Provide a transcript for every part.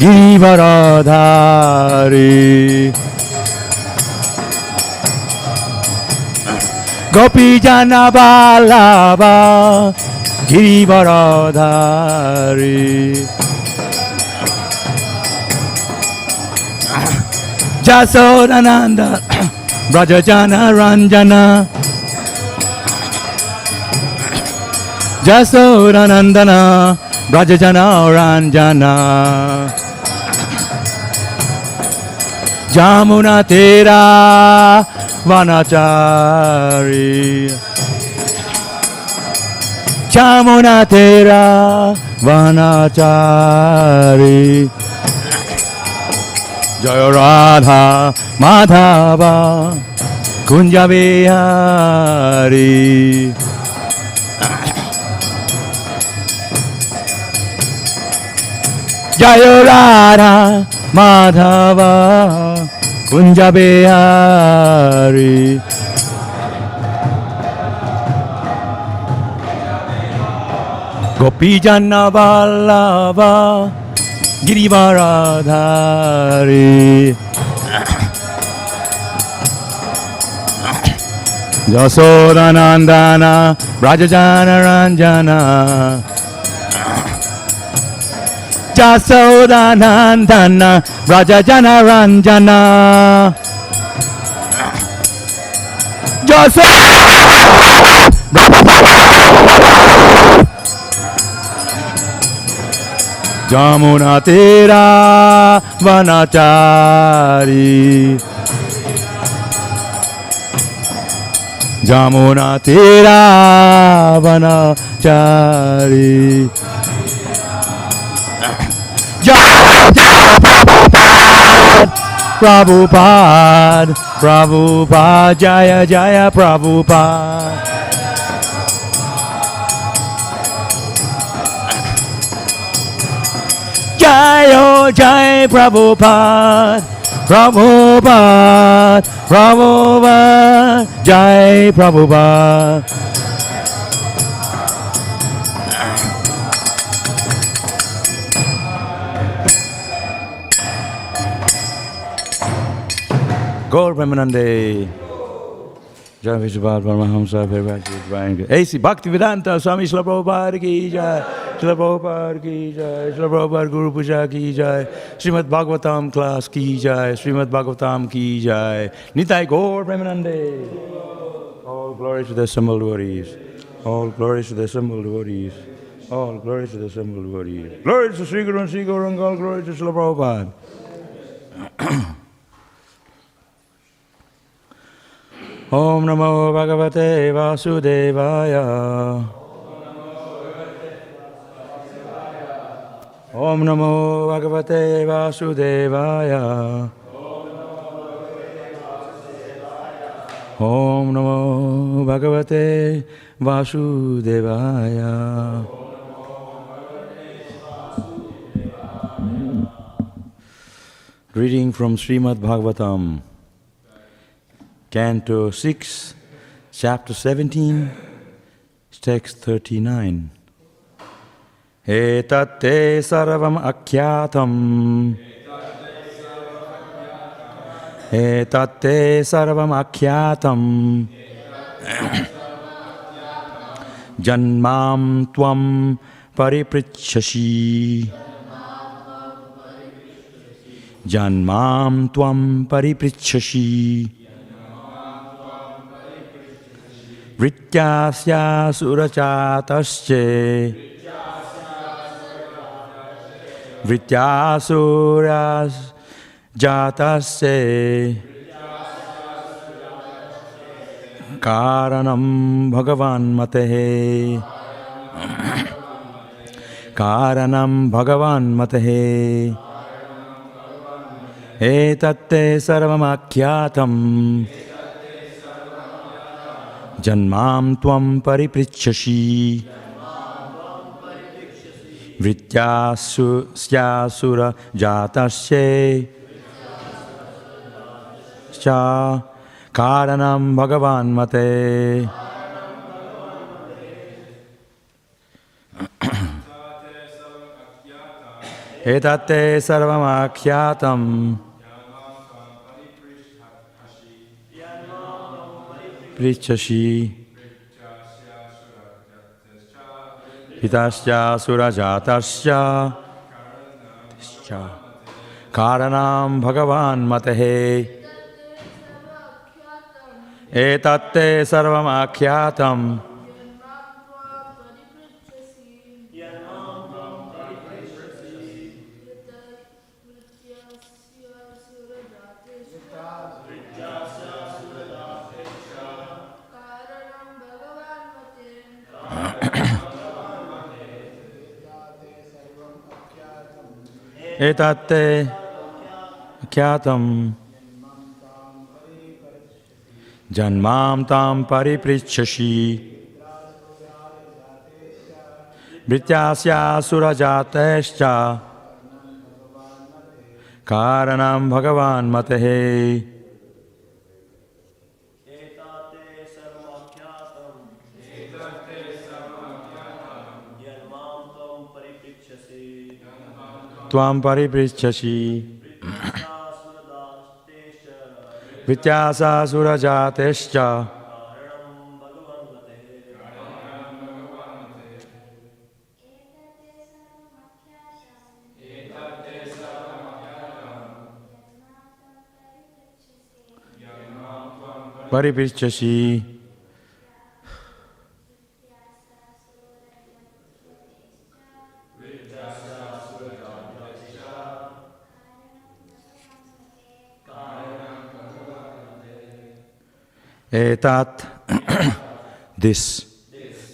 গিরিবরধারে। গোপী জানাবালাবা গিরিবরধারে। যশোরানন্দ ব্রজ জানা Ranjana. যশোরানন্দনা। Jasodanandana Brajajana Ranjana Jamuna Tera Vanachari. Jamuna Tera Vanachari. Jaya Radha Madhava জয় রাধা মাধব কুঞ্জাবে হারি। Gopi জান্নাবাল্লাবা গিরিবারাধারি। যশোদানন্দনা ব্রজজান Ranjana Jasodanandana Jasodanandana Brajajana Ranjana Jasodanandana Jamuna Tera Vanachari Jamuna Tera Vanachari Prabhupada Prabhupada Jaya Jaya Prabhupada. Jayo Jai Prabhupada Prabhupada Prabhupada Jai Prabhupada Gaur Premanande Jai Vishwabad Paramahamsa Purvachit AC Bhakti Vedanta Swami Srila Prabhupada ki Jai Srila Prabhupada ki Jai Srila Prabhupada Guru Puja ki Jai Srimad Bhagavatam class ki Jai Srimad Bhagavatam ki Jai. Nitai Gaur Premanande All glory to the assembled devotees All glory to the assembled devotees All glory to the assembled devotees Glory to Sri Guru and Sri Gauranga All glory to Srila Prabhupada Om Namo Bhagavate Vasudevaya. Om Namo Bhagavate Vasudevaya. Om Namo Bhagavate Vasudevaya. Reading from Srimad Bhagavatam. Canto 6, Chapter 17, Text 39. Etatte sarvam akyatam. Etatte sarvam akyatam. Janmam tvam pariprichashi. Janmam tvam pariprichashi. Vrityasya surachatasche Vrityasuras jatasche Karanam Bhagavan Matehe Karanam जन्मां त्वं परिपृच्छसि। वृत्यासु स्यासुरजातस्य। च कारणं भगवान् मते sarvamakyatam. पृछसि पिताश्च सुरजातश्च। कारणां भगवान् मतः एतत्ते सर्वमाख्यातम्। एतत्ते ख्यातं जन्मां तां परिपृच्छसि। भृत्यास्यासुरजातश्च कारणं भगवान् मतः त्वां परिपृच्छसि। वित्यासासुरजातेश्च। परिपृच्छसि। Eh, Etat, this,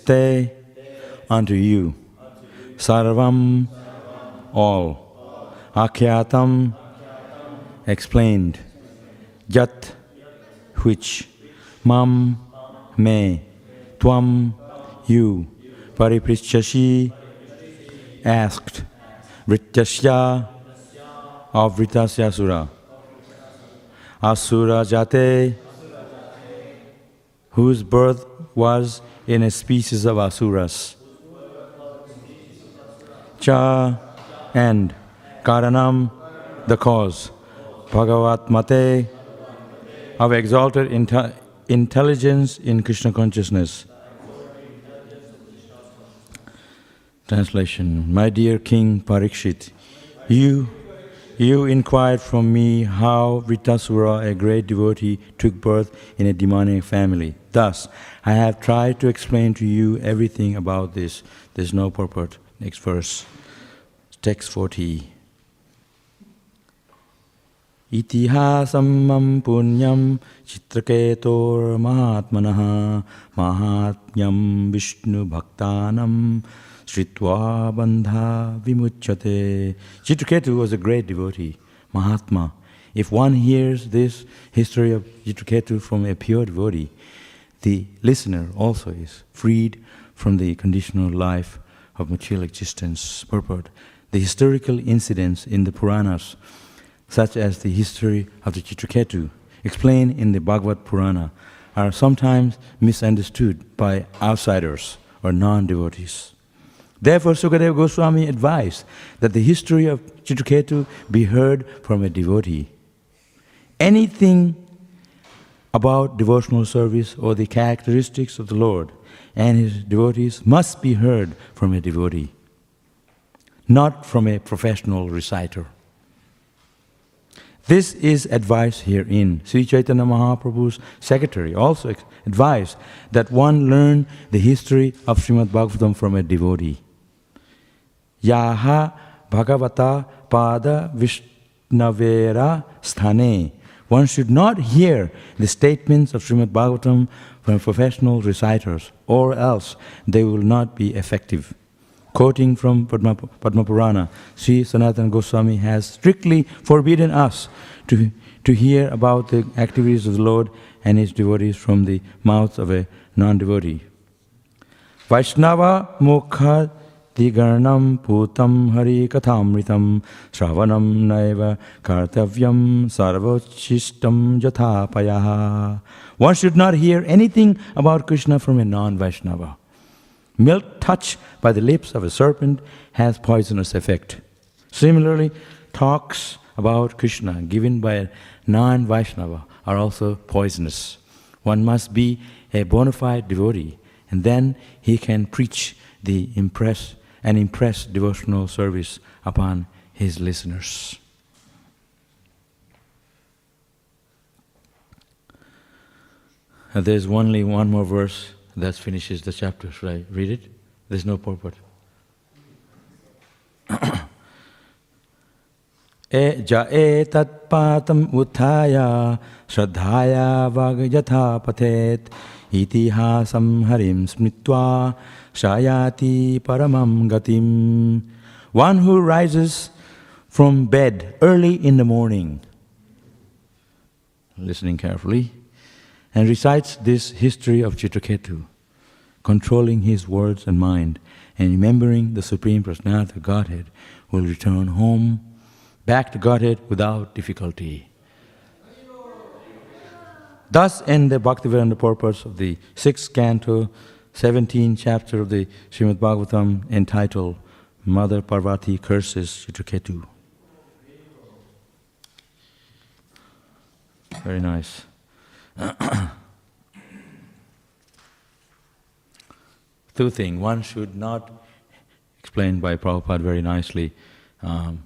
te, unto you, sarvam, all, akyatam, explained, yat, which, mam, me, tvam, you, pariprishchashi, asked, vrityasya, of vritasya asura, asura jate, whose birth was in a species of asuras. Cha and Karanam, the cause. Bhagavat Mate, of exalted inte- intelligence in Krishna consciousness. Translation My dear King Parikshit, you, you inquired from me how Vritrasura, a great devotee, took birth in a demoniac family. Thus, I have tried to explain to you everything about this. There's no purport. Next verse, text 40. इतिहासं मम पुण्यं चित्रकेतोर्मात्मनः माहात्म्यं विष्णुभक्तानं Shritva Bandha Vimuchate. Was a great devotee, Mahatma. If one hears this history of Chitraketu from a pure devotee, the listener also is freed from the conditional life of material existence purport. The historical incidents in the Puranas, such as the history of the Chitraketu, explained in the Bhagavad Purana, are sometimes misunderstood by outsiders or non devotees. Therefore, Sukadeva Goswami advised that the history of Chitraketu be heard from a devotee. Anything about devotional service or the characteristics of the Lord and his devotees must be heard from a devotee, not from a professional reciter. This is advice herein. Sri Chaitanya Mahaprabhu's secretary also advised that one learn the history of Srimad Bhagavatam from a devotee. Yaha Bhagavata Pada Vishnavera Sthane. One should not hear the statements of Srimad Bhagavatam from professional reciters, or else they will not be effective. Quoting from Padma, Padma Purana, Sri Sanatana Goswami has strictly forbidden us to, to hear about the activities of the Lord and his devotees from the mouth of a non devotee. Vaishnava Mukha One should not hear anything about Krishna from a non Vaishnava. Milk touched by the lips of a serpent has poisonous effect. Similarly, talks about Krishna given by a non Vaishnava are also poisonous. One must be a bona fide devotee, and then he can preach the impress and impress devotional service upon his listeners. And there's only one more verse that finishes the chapter. Should I read it? There's no purport. ए ज एतत्पातम् उत्थाय श्रद्धाया वाग् यथा पठेत् इतिहासं हरिं स्मृत्वा Shayati Paramam Gatim. One who rises from bed early in the morning, listening carefully, and recites this history of Chitraketu, controlling his words and mind, and remembering the Supreme Personality of Godhead, will return home back to Godhead without difficulty. Thus end the Bhaktivedanta purpose of the sixth canto. 17th chapter of the Srimad Bhagavatam entitled Mother Parvati Curses Chitraketu. Very nice. Two things. One should not, explained by Prabhupada very nicely, um,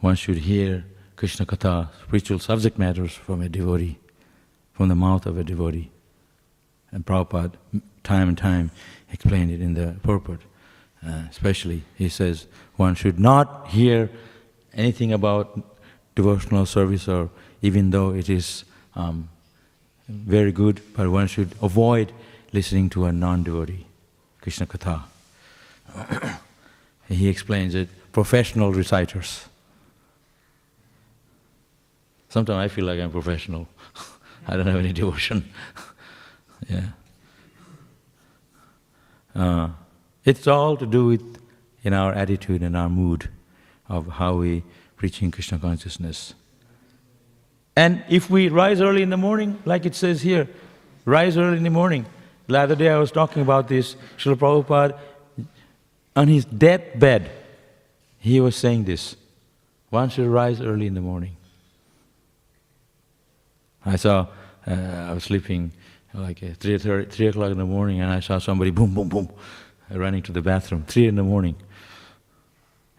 one should hear Krishna Katha, spiritual subject matters from a devotee, from the mouth of a devotee. And Prabhupada, time and time, explained it in the purport. Uh, especially, he says, one should not hear anything about devotional service, or even though it is um, very good, but one should avoid listening to a non devotee, Krishna Katha. he explains it professional reciters. Sometimes I feel like I'm professional. I don't have any devotion. yeah. Uh, it's all to do with in our attitude and our mood of how we preaching Krishna consciousness. And if we rise early in the morning, like it says here, rise early in the morning. The other day I was talking about this, Srila Prabhupada, on his deathbed, he was saying this. One should rise early in the morning. I saw, uh, I was sleeping like uh, 3, 3, 3 o'clock in the morning and I saw somebody boom, boom, boom, running to the bathroom, 3 in the morning.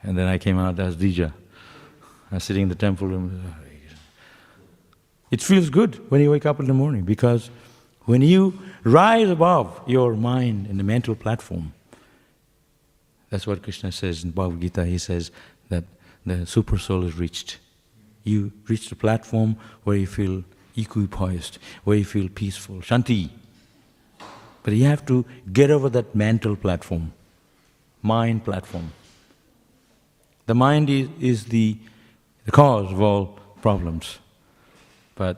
And then I came out as Dija. I was sitting in the temple room. It feels good when you wake up in the morning because when you rise above your mind and the mental platform, that's what Krishna says in Bhagavad Gita. He says that the super soul is reached. You reach the platform where you feel equipoised, where you feel peaceful, shanti. But you have to get over that mental platform, mind platform. The mind is, is the, the cause of all problems. But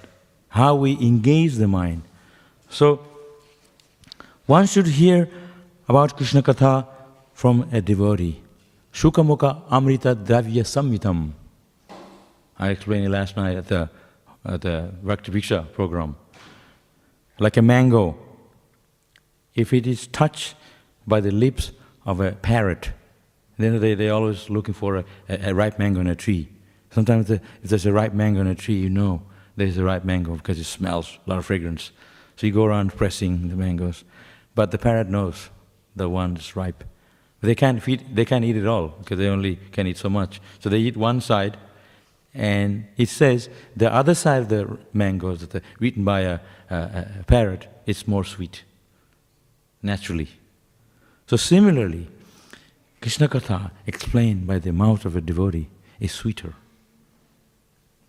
how we engage the mind. So, one should hear about Krishna Katha from a devotee. Shukamukha Amrita Dravya Samhitam. I explained it last night at the, at the Bhakti program. Like a mango, if it is touched by the lips of a parrot, then they, they're always looking for a, a, a ripe mango on a tree. Sometimes the, if there's a ripe mango on a tree, you know there's a ripe mango because it smells a lot of fragrance. So you go around pressing the mangoes. But the parrot knows the one that's ripe. They can't feed, they can't eat it all because they only can eat so much. So they eat one side, and it says the other side of the that are eaten by a, a, a parrot, it's more sweet, naturally. So similarly, Krishna Katha explained by the mouth of a devotee is sweeter,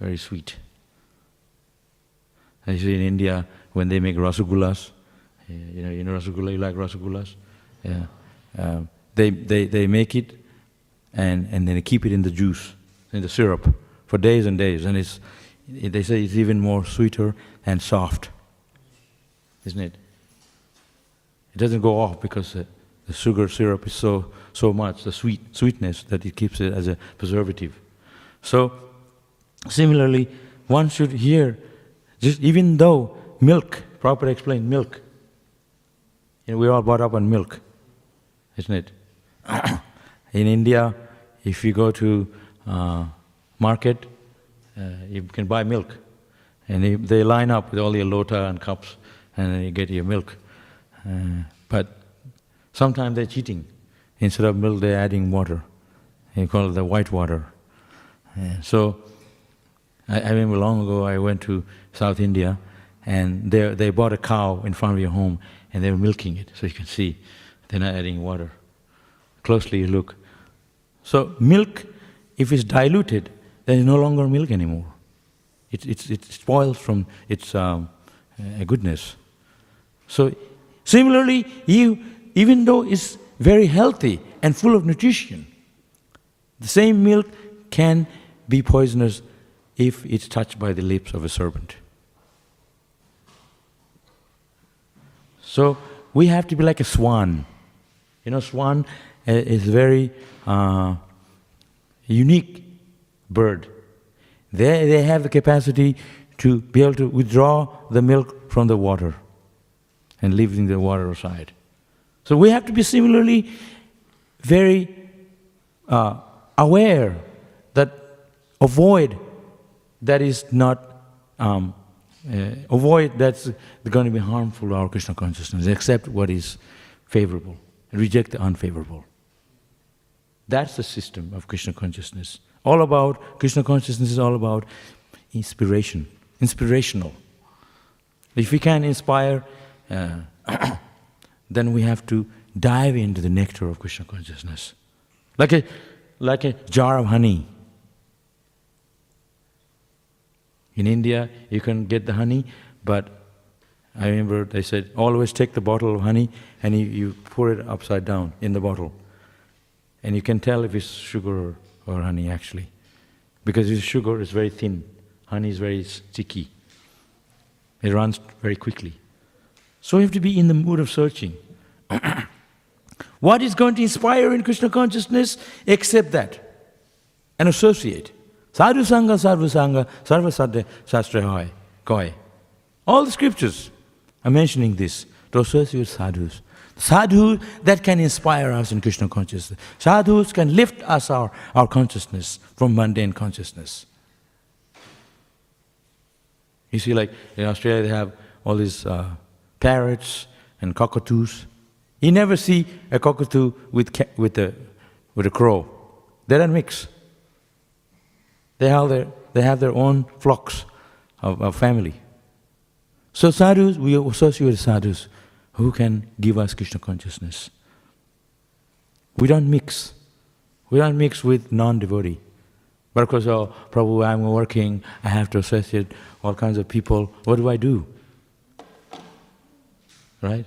very sweet. I see in India when they make rasagullas, you know, you know rasagullas, you like rasagullas? Yeah. Um, they, they, they make it and, and then they keep it in the juice, in the syrup, for days and days. And it's, they say it's even more sweeter and soft, isn't it? It doesn't go off because the, sugar syrup is so, so much, the sweet, sweetness, that it keeps it as a preservative. So, similarly, one should hear, just even though milk, proper explained milk, you know, we're all brought up on milk, isn't it? in India, if you go to uh, market, uh, you can buy milk. And they, line up with all your lota and cups, and you get your milk. Uh, but sometimes they're cheating. Instead of milk, they're adding water. You call it the white water. Uh, so, I, I remember long ago I went to South India, and they, they bought a cow in front of your home, and they were milking it, so you can see they're not adding water. Closely you look. So, milk, if it's diluted, then it's no longer milk anymore. It, it, it spoils from its um, uh, goodness. So, similarly, you, even though it's very healthy and full of nutrition, the same milk can be poisonous if it's touched by the lips of a serpent. So, we have to be like a swan. You know, swan uh, is very uh, unique bird. They, they have the capacity to be able to withdraw the milk from the water and leave in the water aside. So we have to be similarly very uh, aware that avoid that is not um, uh, avoid that's going to be harmful to our Krishna consciousness. Accept what is favorable, reject the unfavorable. That's the system of Krishna consciousness. All about Krishna consciousness is all about inspiration, inspirational. If we can inspire, uh, then we have to dive into the nectar of Krishna consciousness, like a like a jar of honey. In India, you can get the honey, but I remember they said always take the bottle of honey and you, you pour it upside down in the bottle. And you can tell if it's sugar or, or honey actually. Because it's sugar is very thin, honey is very sticky. It runs very quickly. So you have to be in the mood of searching. what is going to inspire in Krishna consciousness? Accept that and associate. Sadhu Sangha, Sarva Sangha, Sarva Shastra Hoy, Koi. All the scriptures are mentioning this to associate sadhus. Sadhus that can inspire us in Krishna consciousness. Sadhus can lift us our, our consciousness from mundane consciousness. You see, like in Australia, they have all these uh, parrots and cockatoos. You never see a cockatoo with, ca- with, a, with a crow. They don't mix. They have their, they have their own flocks of, of family. So sadhus, we associate with sadhus who can give us Krishna consciousness. We don't mix. We don't mix with non-devotee. But of course, oh, Prabhu, I'm working, I have to associate all kinds of people. What do I do? Right?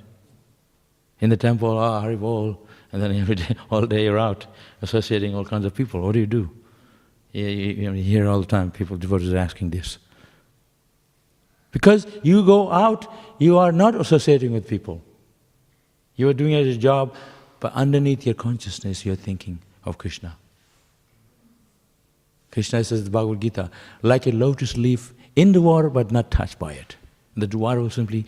In the temple, ah, Hari Bol, and then every day, all day you're out associating all kinds of people. What do you do? You, you, you hear all the time people, devotees are asking this. Because you go out, you are not associating with people. You are doing a job, but underneath your consciousness, you're thinking of Krishna. Krishna says in the Bhagavad Gita, like a lotus leaf in the water but not touched by it. The water will simply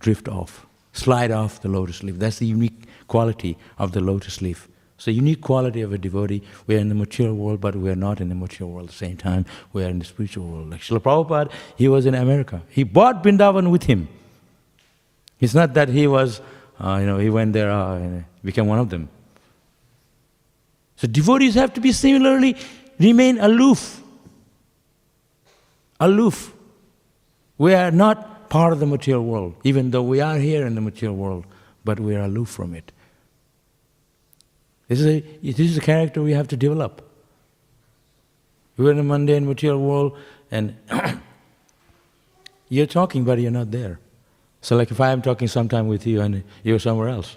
drift off, slide off the lotus leaf. That's the unique quality of the lotus leaf. It's a unique quality of a devotee. We are in the material world, but we are not in the material world at the same time. We are in the spiritual world. Like Srila Prabhupada, he was in America. He brought Vrindavan with him. It's not that he was, uh, you know, he went there uh, and became one of them. So devotees have to be similarly remain aloof. Aloof. We are not part of the material world, even though we are here in the material world, but we are aloof from it. This is, a, this is a character we have to develop. We're in a mundane material world and you're talking, but you're not there. So, like if I am talking sometime with you and you're somewhere else.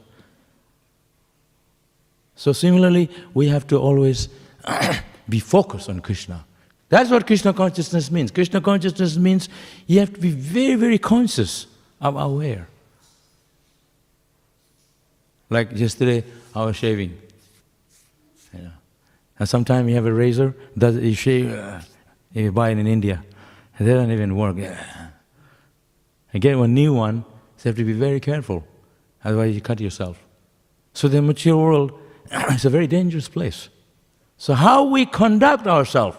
So, similarly, we have to always be focused on Krishna. That's what Krishna consciousness means. Krishna consciousness means you have to be very, very conscious of aware. Like yesterday, I was shaving. You know. And sometimes you have a razor that you shave, uh, you buy it in India, they don't even work. And get one new one, so you have to be very careful, otherwise you cut yourself. So the material world is a very dangerous place. So, how we conduct ourselves,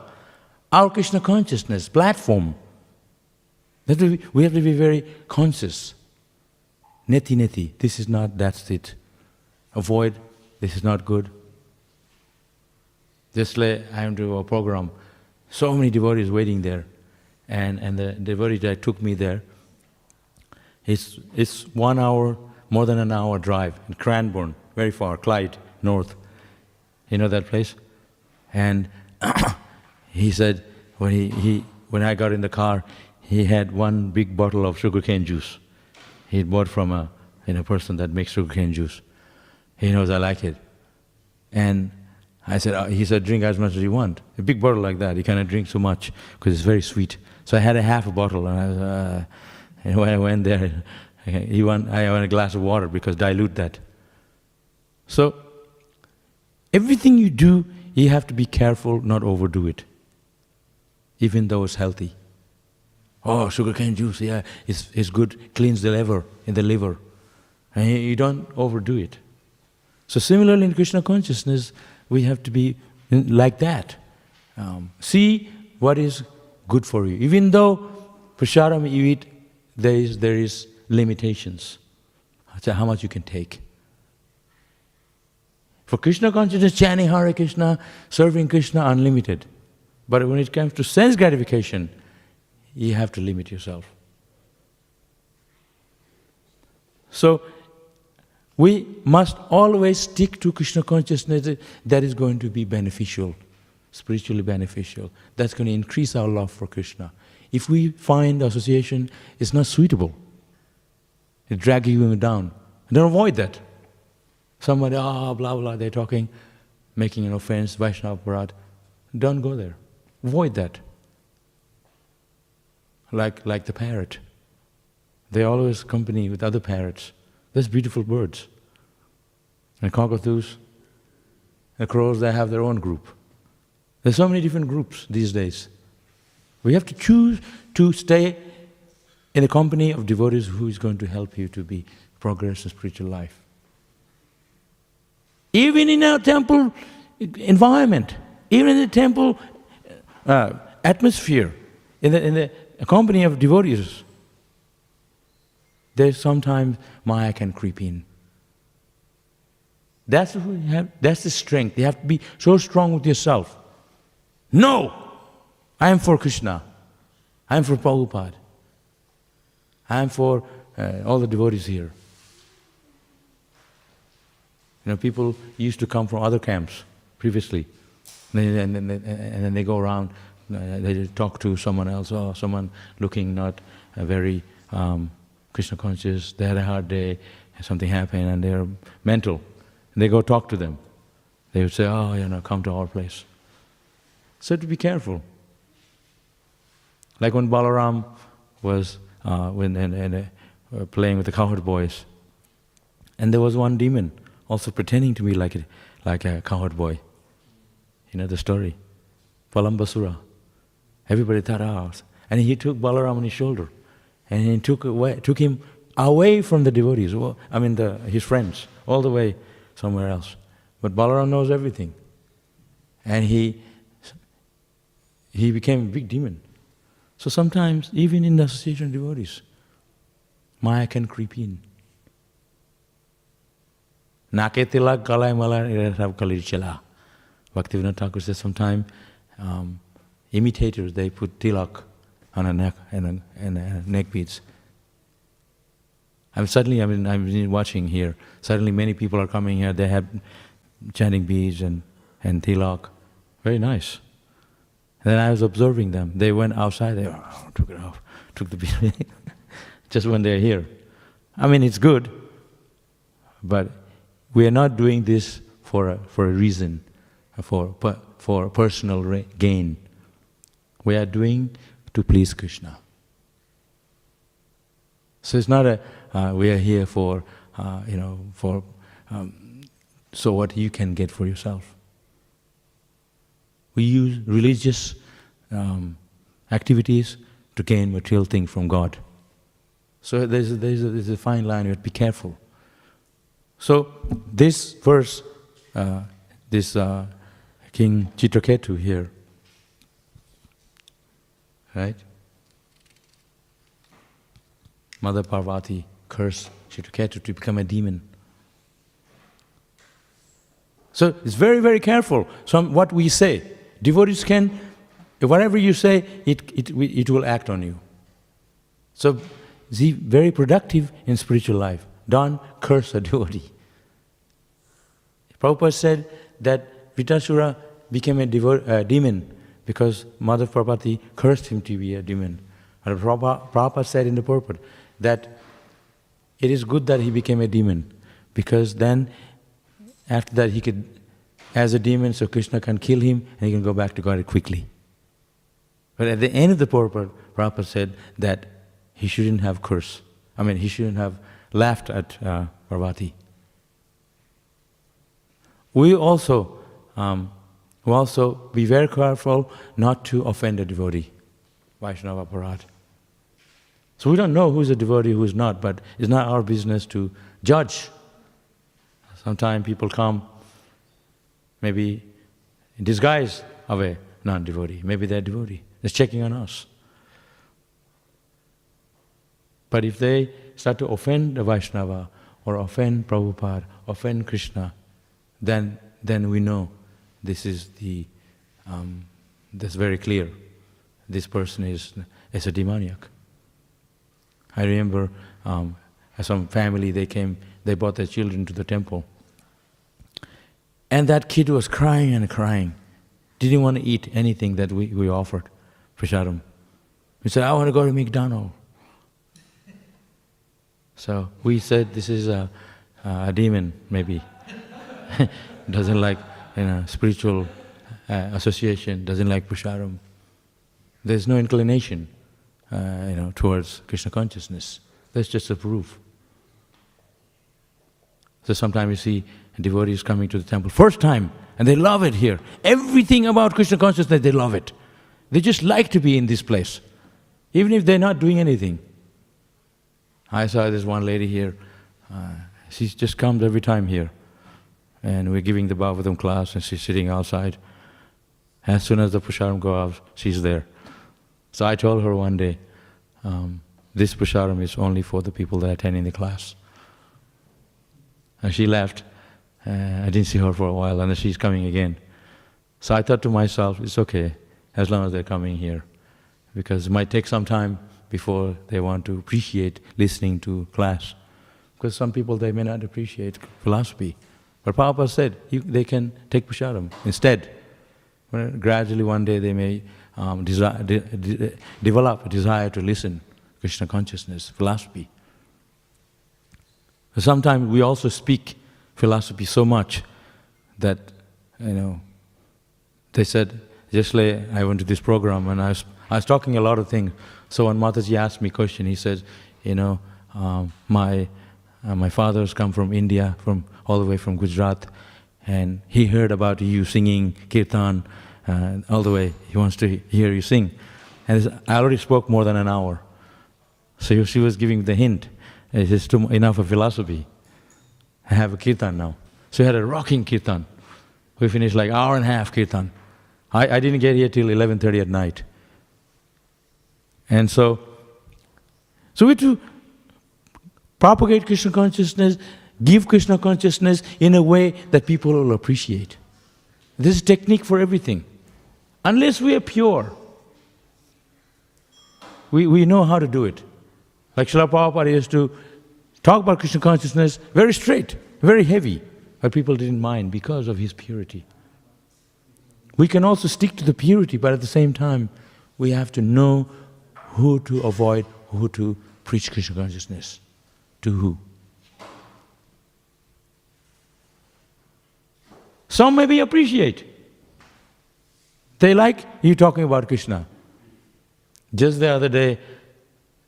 our Krishna consciousness platform, that we, we have to be very conscious. Neti neti, this is not, that's it. Avoid, this is not good. Just like I am to a program, so many devotees waiting there, and, and the devotee that took me there, it's, it's one hour, more than an hour drive in Cranbourne, very far, Clyde, north. You know that place? And he said, when, he, he, when I got in the car, he had one big bottle of sugarcane juice. He bought from a you know, person that makes sugarcane juice. He knows I like it. And I said, uh, he said, drink as much as you want. A big bottle like that, you cannot drink so much because it's very sweet. So I had a half a bottle, and, I was, uh, and when I went there, he want, I want a glass of water because dilute that. So everything you do, you have to be careful not overdo it, even though it's healthy. Oh, sugarcane juice, yeah, it's, it's good, cleans the liver, in the liver. And you don't overdo it. So similarly in Krishna consciousness, we have to be like that. Um, see what is good for you. Even though prasadam you eat, there is, there is limitations. How much you can take. For Krishna consciousness, chanting Hare Krishna, serving Krishna, unlimited. But when it comes to sense gratification, you have to limit yourself. So, we must always stick to Krishna consciousness that is going to be beneficial, spiritually beneficial. That's going to increase our love for Krishna. If we find association is not suitable, it drags you down. Don't avoid that. Somebody, ah, oh, blah, blah, they're talking, making an offense, Vaishnava Parad. Don't go there. Avoid that. Like, like the parrot. They always company with other parrots. There's beautiful birds. And cockatoos, the crows, they have their own group. There's so many different groups these days. We have to choose to stay in the company of devotees who is going to help you to be progress in spiritual life. Even in our temple environment, even in the temple uh, atmosphere, in the, in the company of devotees, there's sometimes Maya can creep in. That's, have, that's the strength. You have to be so strong with yourself. No! I am for Krishna. I am for Prabhupada. I am for uh, all the devotees here. You know, people used to come from other camps previously, and then, and then they go around, uh, they talk to someone else, or someone looking not uh, very um, Krishna conscious, they had a hard day, something happened, and they're mental. And they go talk to them. They would say, oh, you know, come to our place. So to be careful. Like when Balaram was uh, when, and, and, uh, playing with the cowherd boys, and there was one demon also pretending to be like a, like a cowherd boy. You know the story. Pralambasura. Everybody thought, oh. And he took Balaram on his shoulder and he took, away, took him away from the devotees, I mean the, his friends, all the way somewhere else. But Balaram knows everything. And he, he became a big demon. So sometimes, even in the association of devotees, Maya can creep in. Nake tilak kalai mala chala. Bhaktivinoda Thakur says sometimes um, imitators, they put tilak on a neck and a, and a neck beads. I'm suddenly, I mean, I'm watching here. Suddenly, many people are coming here. They have chanting beads and and tilak, very nice. Then I was observing them. They went outside. They oh, took it off, took the bead, just when they're here. I mean, it's good, but we are not doing this for a, for a reason, for for personal gain. We are doing to please Krishna. So it's not a, uh, we are here for, uh, you know, for, um, so what you can get for yourself. We use religious um, activities to gain material things from God. So there's a, there's, a, there's a fine line, you have to be careful. So this verse, uh, this uh, King Chitraketu here. Right? Mother Parvati cursed Chitraketu to become a demon. So it's very, very careful. from what we say. Devotees can, whatever you say, it, it, it will act on you. So be very productive in spiritual life. Don't curse a devotee. Prabhupada said that Vritrasura became a devo- uh, demon because Mother Parvati cursed him to be a demon. And Prabhupada, Prabhupada said in the purport that it is good that he became a demon because then after that he could, as a demon, so Krishna can kill him and he can go back to God quickly. But at the end of the purport, Prabhupada said that he shouldn't have cursed. I mean, he shouldn't have laughed at uh, Parvati. We also, um, we also be very careful not to offend a devotee, Vaishnava Parat. So we don't know who's a devotee, who's not, but it's not our business to judge. Sometimes people come, maybe in disguise of a non-devotee. Maybe they're devotee. They're checking on us. But if they start to offend the Vaishnava or offend Prabhupada, offend Krishna, then, then we know this is the, um, that's very clear. This person is, is a demoniac. I remember um, some family, they came, they brought their children to the temple. And that kid was crying and crying. Didn't want to eat anything that we, we offered, prasadam. He said, I want to go to McDonald's. So we said, this is a, a demon, maybe. doesn't like you know, spiritual uh, association, doesn't like prasadam. There's no inclination uh, you know, towards Krishna consciousness. That's just a proof. So sometimes you see devotees coming to the temple, first time, and they love it here. Everything about Krishna consciousness, they love it. They just like to be in this place, even if they're not doing anything. I saw this one lady here, uh, she just comes every time here. And we're giving the Bhagavatam class, and she's sitting outside. As soon as the prasadam go off, she's there. So I told her one day, um, this prasadam is only for the people that are attending the class. And she left. Uh, I didn't see her for a while, and she's coming again. So I thought to myself, it's okay, as long as they're coming here. Because it might take some time before they want to appreciate listening to class. Because some people, they may not appreciate philosophy. But Prabhupada said you, they can take prasadam instead. Gradually, one day, they may um, de, de, develop a desire to listen Krishna consciousness, philosophy. Sometimes we also speak philosophy so much that, you know, they said, just I went to this program and I was, I was talking a lot of things. So when Mataji asked me a question, he says, you know, um, my, uh, my father's come from India, from all the way from Gujarat, and he heard about you singing kirtan uh, all the way. He wants to hear you sing. And I already spoke more than an hour. So she was giving the hint. It is too enough of philosophy. I have a kirtan now. So we had a rocking kirtan. We finished like hour and a half kirtan. I, I didn't get here till 11.30 at night. And so, so we to propagate Krishna consciousness, give Krishna consciousness in a way that people will appreciate. This is technique for everything. Unless we are pure, we, we know how to do it. Like Srila Prabhupada used to talk about Krishna consciousness very straight, very heavy, but people didn't mind because of his purity. We can also stick to the purity, but at the same time, we have to know who to avoid, who to preach Krishna consciousness. To who? Some maybe appreciate. They like you talking about Krishna. Just the other day,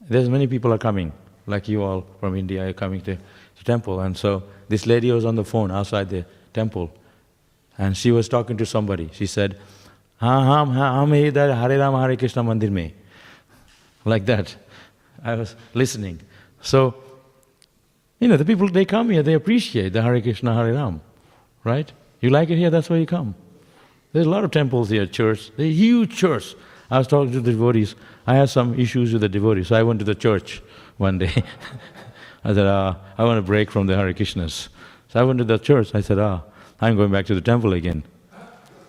there's many people are coming, like you all from India are coming to the temple. And so this lady was on the phone outside the temple and she was talking to somebody. She said, Hare Ram Hare Krishna mandir Me," Like that. I was listening. So, you know, the people, they come here, they appreciate the Hare Krishna, Hare Ram, right? You like it here, that's why you come. There's a lot of temples here, church. A huge church. I was talking to the devotees. I had some issues with the devotees, so I went to the church one day. I said, ah, I want to break from the Hare Krishnas. So I went to the church. I said, ah, I'm going back to the temple again.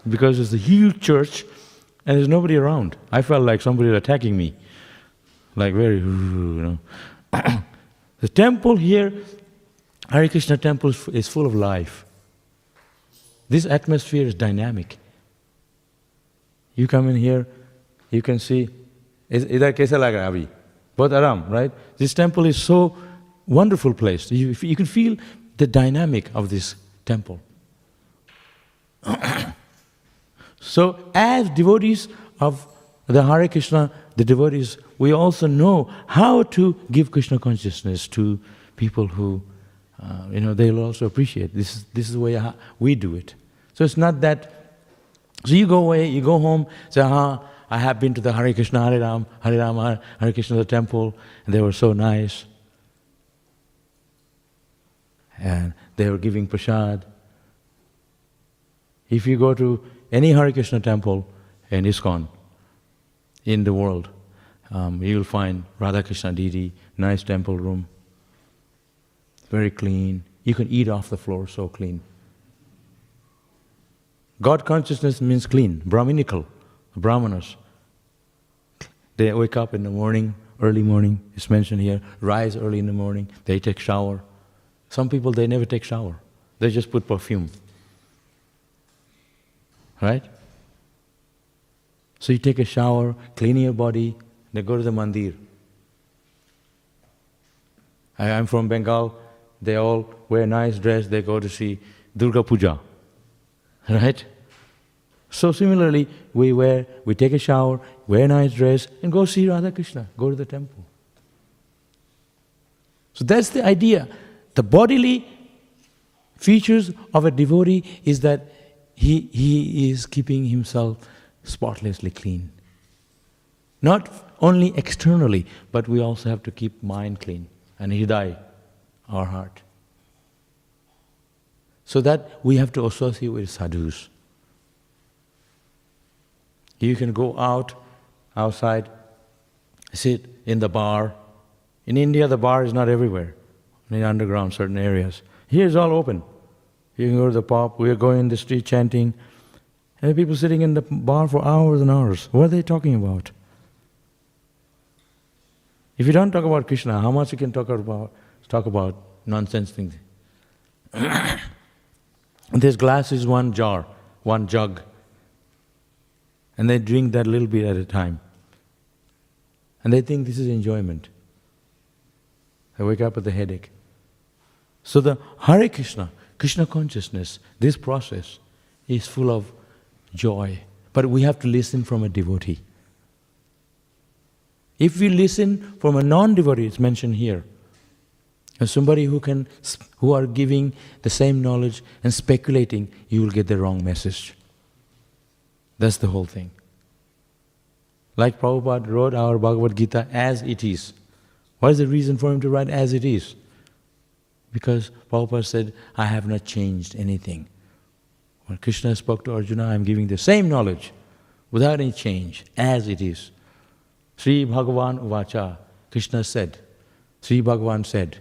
Because it's a huge church and there's nobody around. I felt like somebody was attacking me. Like very, you know. the temple here, Hare Krishna temple is full of life. This atmosphere is dynamic. You come in here, you can see, इधर कैसा लग रहा है अभी Bodh Aram, right? This temple is so wonderful place. You, you can feel the dynamic of this temple. so, as devotees of the Hare Krishna, the devotees, we also know how to give Krishna consciousness to people who, uh, you know, they'll also appreciate. This is, this is the way we do it. So it's not that, so you go away, you go home, say, aha, I have been to the Hare Krishna, Hare Ram, Hare Ram, Hare, Krishna the temple, and they were so nice. And they were giving prasad. If you go to any Hare Krishna temple in ISKCON in the world, um, you will find Radha Krishna Didi, nice temple room, very clean. You can eat off the floor, so clean. God consciousness means clean, Brahminical, Brahmanas. They wake up in the morning, early morning, it's mentioned here, rise early in the morning, they take shower. Some people, they never take shower. They just put perfume. Right? So you take a shower, clean your body, they go to the mandir. I, I'm from Bengal, they all wear nice dress, they go to see Durga Puja. Right? So similarly, we wear, we take a shower, wear a nice dress, and go see Radha Krishna, go to the temple. So that's the idea. The bodily features of a devotee is that he, he is keeping himself spotlessly clean. Not only externally, but we also have to keep mind clean and hridaya, our heart. So that we have to associate with sadhus. You can go out, outside, sit in the bar. In India, the bar is not everywhere, in underground, certain areas. Here it's all open. You can go to the pub, we are going in the street chanting, and people sitting in the bar for hours and hours. What are they talking about? If you don't talk about Krishna, how much you can talk about talk about nonsense things? this glass is one jar, one jug. And they drink that little bit at a time. And they think this is enjoyment. They wake up with a headache. So the Hare Krishna, Krishna consciousness, this process is full of joy. But we have to listen from a devotee. If we listen from a non-devotee, it's mentioned here, somebody who can, who are giving the same knowledge and speculating, you will get the wrong message. That's the whole thing. Like Prabhupada wrote our Bhagavad Gita as it is. What is the reason for him to write as it is? Because Prabhupada said, I have not changed anything. When Krishna spoke to Arjuna, I am giving the same knowledge without any change, as it is. Sri Bhagavan Uvacha, Krishna said, Sri Bhagavan said.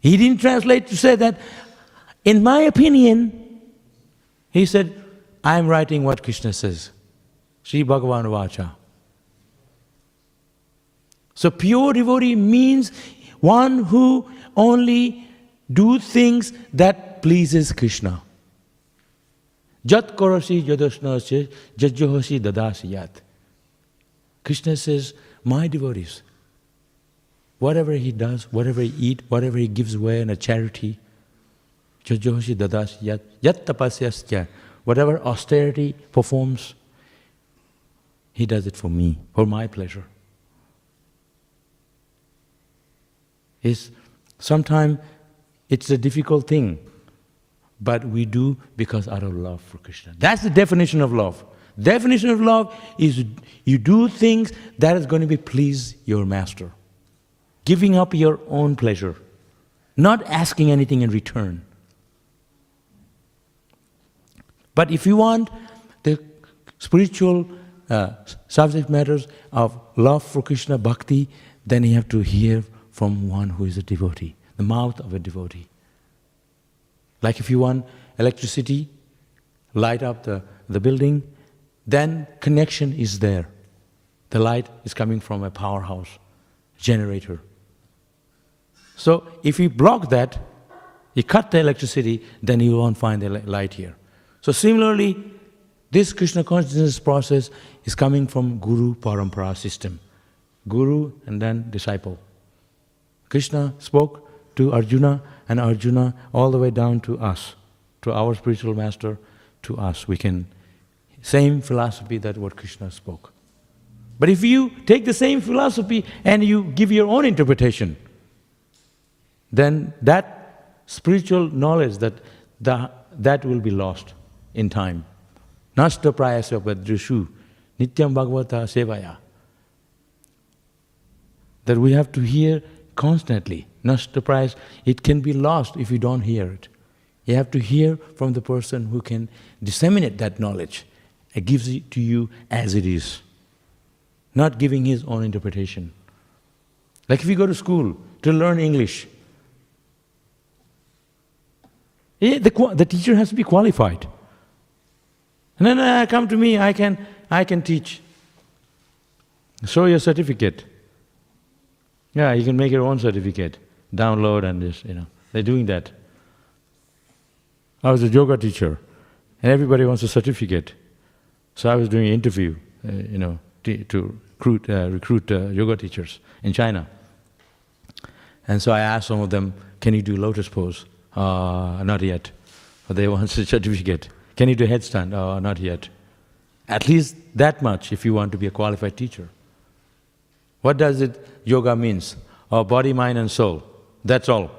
He didn't translate to say that, in my opinion, he said, I am writing what Krishna says. Sri Bhagavan Vacha. So pure devotee means one who only do things that pleases Krishna. Jat karasi jadasnasya jajjohasi dadasi yat. Krishna says, my devotees, whatever he does, whatever he eat, whatever he gives away in a charity, jajjohasi dadasi yat, yat tapasyasya, whatever austerity performs, he does it for me, for my pleasure. Is sometimes it's a difficult thing, but we do because out of love for Krishna. That's the definition of love. Definition of love is you do things that is going to be please your master. Giving up your own pleasure, not asking anything in return. But if you want the spiritual uh, subject matters of love for Krishna, bhakti, then you have to hear from one who is a devotee, the mouth of a devotee. Like if you want electricity, light up the, the building, then connection is there. The light is coming from a powerhouse, generator. So if you block that, you cut the electricity, then you won't find the light here. So similarly, this Krishna consciousness process is coming from Guru Parampara system. Guru and then disciple. Krishna spoke to Arjuna and Arjuna all the way down to us, to our spiritual master, to us. We can, same philosophy that what Krishna spoke. But if you take the same philosophy and you give your own interpretation, then that spiritual knowledge that, the, that will be lost in time. Nasta prayasya padrishu nityam bhagavata sevaya. That we have to hear constantly. Nasta prayas, it can be lost if you don't hear it. You have to hear from the person who can disseminate that knowledge It gives it to you as it is, not giving his own interpretation. Like if you go to school to learn English, eh, the, the teacher has to be qualified. No, no, come to me, I can, I can teach. Show your certificate. Yeah, you can make your own certificate, download and this, you know. They're doing that. I was a yoga teacher, and everybody wants a certificate. So I was doing an interview, uh, you know, to, to recruit, uh, recruit uh, yoga teachers in China. And so I asked some of them, can you do lotus pose? Uh, not yet. But they want a certificate. Can you do headstand? Uh, not yet. At least that much if you want to be a qualified teacher. What does it yoga means? Oh, body, mind and soul. That's all.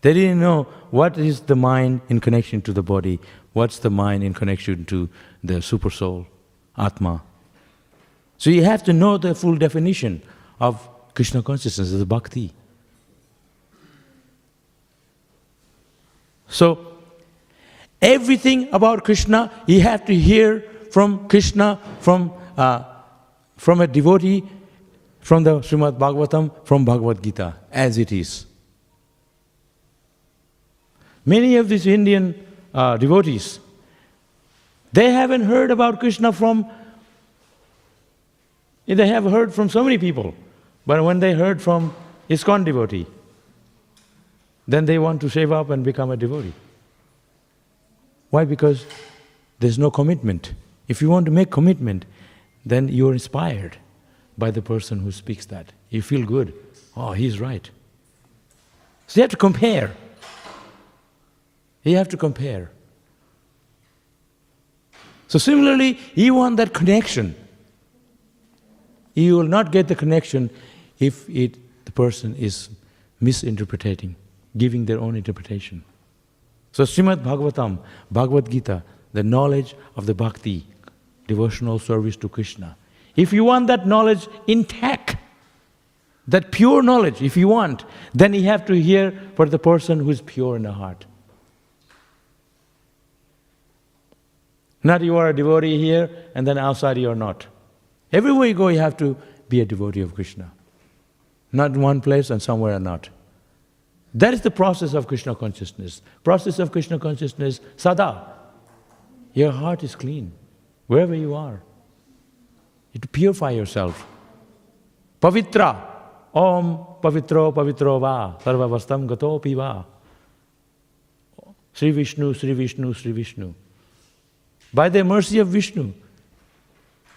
They didn't know what is the mind in connection to the body, what's the mind in connection to the super soul, Atma. So you have to know the full definition of Krishna consciousness, as bhakti. So, everything about Krishna, he have to hear from Krishna, from, uh, from a devotee, from the Srimad Bhagavatam, from Bhagavad Gita, as it is. Many of these Indian uh, devotees, they haven't heard about Krishna from, they have heard from so many people, but when they heard from ISKCON devotee, then they want to save up and become a devotee. Why? Because there's no commitment. If you want to make commitment, then you're inspired by the person who speaks that. You feel good. Oh, he's right. So you have to compare. You have to compare. So similarly, you want that connection. You will not get the connection if it, the person is misinterpreting giving their own interpretation. So Srimad Bhagavatam, Bhagavad Gita, the knowledge of the bhakti, devotional service to Krishna. If you want that knowledge intact, that pure knowledge, if you want, then you have to hear for the person who is pure in the heart. Not you are a devotee here and then outside you are not. Everywhere you go, you have to be a devotee of Krishna. Not in one place and somewhere or not. That is the process of Krishna consciousness. Process of Krishna consciousness, sada. Your heart is clean, wherever you are. You to purify yourself. Pavitra. Om pavitro pavitro va. Sarvavastam gato va. Sri Vishnu, Sri Vishnu, Sri Vishnu. By the mercy of Vishnu,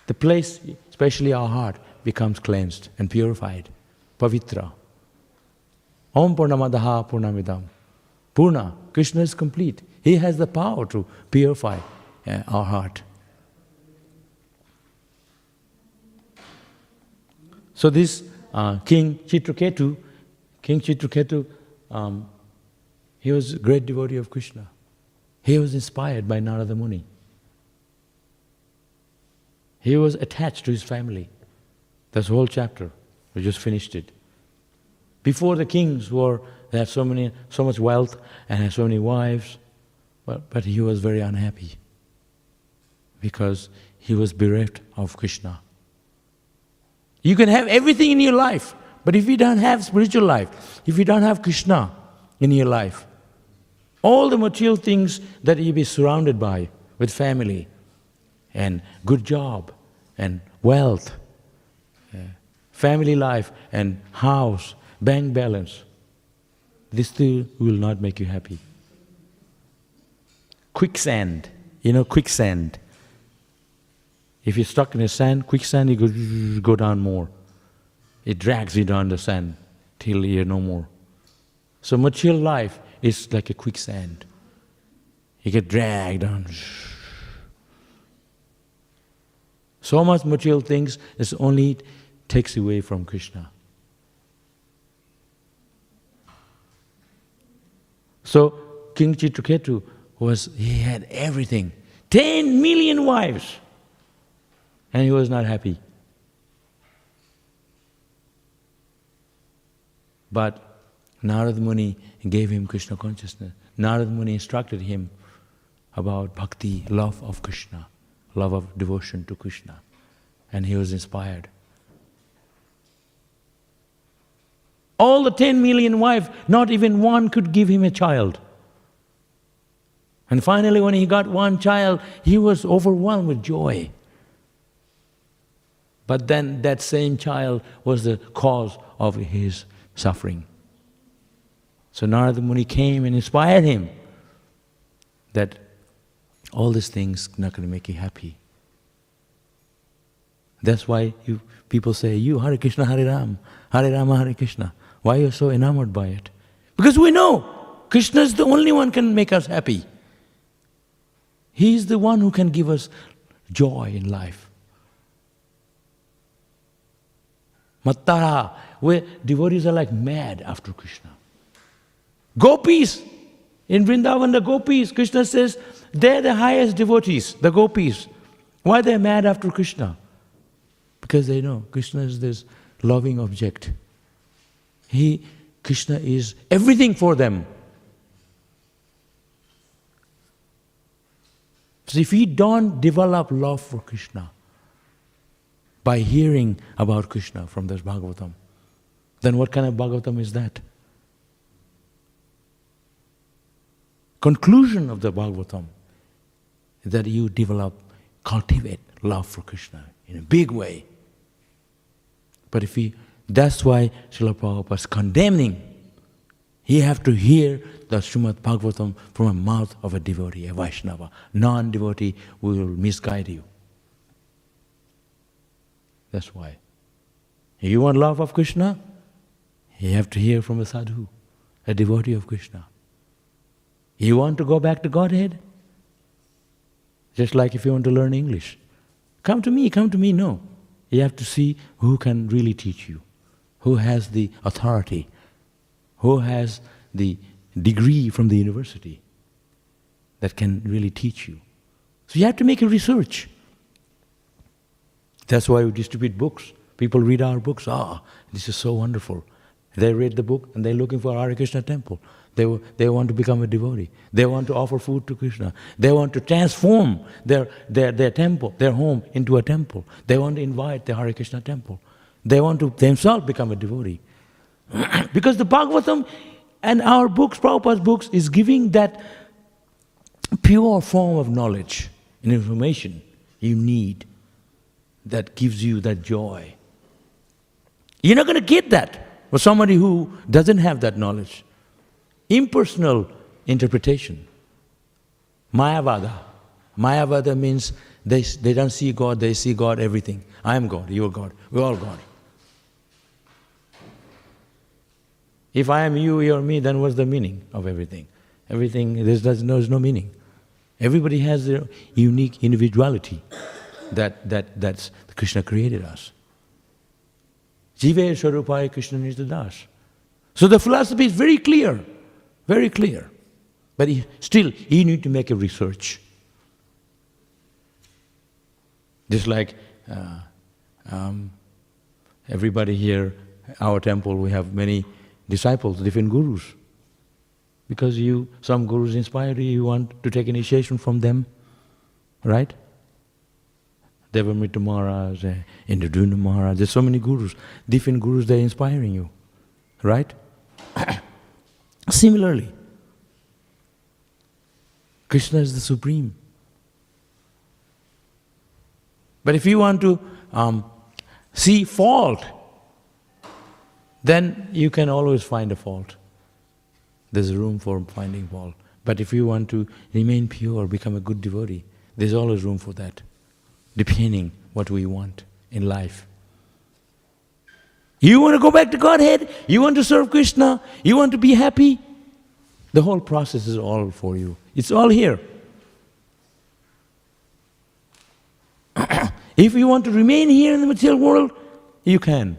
the place, especially our heart, becomes cleansed and purified. Pavitra. Om Purnamadaha Purnamidam. Purna, Krishna is complete. He has the power to purify uh, our heart. So this uh, King Chitraketu, King Chitraketu, um, he was a great devotee of Krishna. He was inspired by Narada Muni. He was attached to his family. That's the whole chapter. We just finished it. Before the kings were, they had so, many, so much wealth and had so many wives, but, but he was very unhappy because he was bereft of Krishna. You can have everything in your life, but if you don't have spiritual life, if you don't have Krishna in your life, all the material things that you be surrounded by with family and good job and wealth, uh, family life and house, bank balance, this still will not make you happy. Quicksand, you know, quicksand. If you're stuck in the sand, quicksand, you go, go down more. It drags you down the sand till you're no more. So material life is like a quicksand. You get dragged down. So much material things is only takes away from Krishna. So King Chitraketu was he had everything. Ten million wives. And he was not happy. But Narad Muni gave him Krishna consciousness. Narad Muni instructed him about bhakti, love of Krishna, love of devotion to Krishna. And he was inspired. All the 10 million wives, not even one could give him a child. And finally, when he got one child, he was overwhelmed with joy. But then that same child was the cause of his suffering. So Narada Muni came and inspired him that all these things not going to make you happy. That's why you, people say, you Hare Krishna, Hare Ram, Hare Rama, Hare Krishna. Why are you so enamored by it? Because we know Krishna is the only one can make us happy. He is the one who can give us joy in life. Mattara, where devotees are like mad after Krishna. Gopis, in Vrindavan, the gopis, Krishna says, they're the highest devotees, the gopis. Why they're mad after Krishna? Because they know Krishna is this loving object. He, Krishna is everything for them. So if we don't develop love for Krishna by hearing about Krishna from this Bhagavatam, then what kind of Bhagavatam is that? Conclusion of the Bhagavatam that you develop, cultivate love for Krishna in a big way. But if we, that's why Srila Prabhupada is condemning. He have to hear the Srimad Bhagavatam from the mouth of a devotee, a Vaishnava. Non-devotee will misguide you. That's why. You want love of Krishna? You have to hear from a sadhu, a devotee of Krishna. You want to go back to Godhead? Just like if you want to learn English. Come to me, come to me, no. You have to see who can really teach you, who has the authority, who has the degree from the university that can really teach you. So you have to make a research. That's why we distribute books. People read our books. Ah, this is so wonderful. They read the book and they're looking for Hare Krishna temple. They, they want to become a devotee. They want to offer food to Krishna. They want to transform their, their, their temple, their home, into a temple. They want to invite the Hare Krishna temple. They want to themselves become a devotee. because the Bhagavatam and our books, Prabhupada's books, is giving that pure form of knowledge and information you need that gives you that joy. You're not going to get that for somebody who doesn't have that knowledge. Impersonal interpretation. Mayavada. Mayavada means they, they don't see God, they see God everything. I am God, you are God, we're all God. If I am you, you are me, then what's the meaning of everything? Everything, there's, there's, no, there's no meaning. Everybody has their unique individuality that, that that's Krishna created us. Jive Swarupai Krishna Nishdadas. So the philosophy is very clear, very clear. But still, you need to make a research. Just like uh, um, everybody here, our temple, we have many disciples, different gurus. Because you, some gurus inspire you, you want to take initiation from them, right? Devamrita Maharaj, uh, Indradyumna Maharaj. There's so many gurus. Different gurus, they're inspiring you. Right? Similarly, Krishna is the supreme. But if you want to um, see fault, then you can always find a fault. There's room for finding fault. But if you want to remain pure, become a good devotee, there's always room for that, depending what we want in life. You want to go back to Godhead? You want to serve Krishna? You want to be happy? The whole process is all for you. It's all here. if you want to remain here in the material world, you can.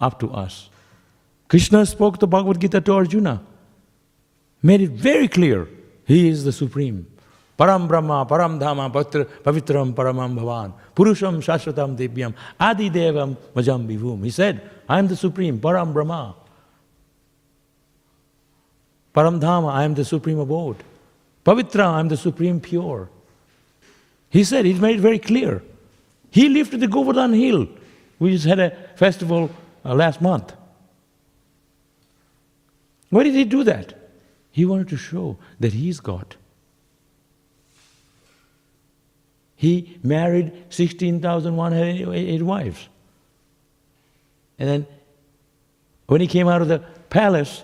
Up to us. Krishna spoke the Bhagavad Gita to Arjuna, made it very clear he is the supreme. Param Brahma, Param Dhama, Patra- Pavitram Paramam Bhavan, Purusham Shashvatam Divyam, Adi Devam Majam Vivum. He said, I am the supreme, Param Brahma. Param Dhama, I am the supreme abode. Pavitra, I am the supreme pure. He said, he made it very clear. He lived at the Govardhan hill. We just had a festival uh, last month. Why did he do that? He wanted to show that he is God. He married 16,108 wives. And then when he came out of the palace,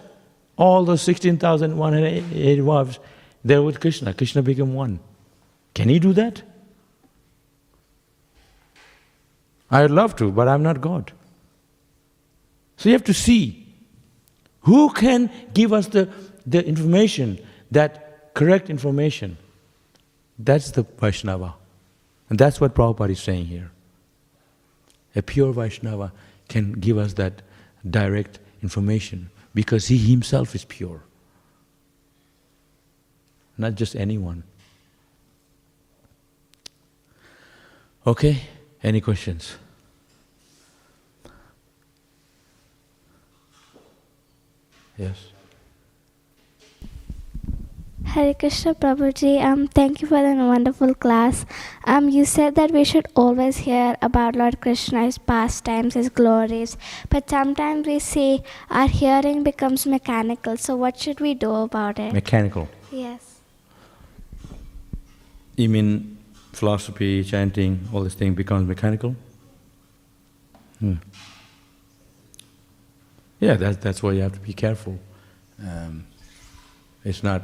all those 16,108 wives, they were with Krishna. Krishna became one. Can he do that? I'd love to, but I'm not God. So you have to see who can give us the, the information, that correct information. That's the Vaishnava. And that's what Prabhupada is saying here. A pure Vaishnava can give us that direct information because he himself is pure. Not just anyone. Okay? Any questions? Yes. Hare Krishna Prabhuji, um, thank you for the wonderful class. Um, you said that we should always hear about Lord Krishna's pastimes, his glories, but sometimes we see our hearing becomes mechanical. So, what should we do about it? Mechanical. yes. You mean philosophy, chanting, all this thing becomes mechanical? Hmm. Yeah, that's, that's why you have to be careful. Um, it's not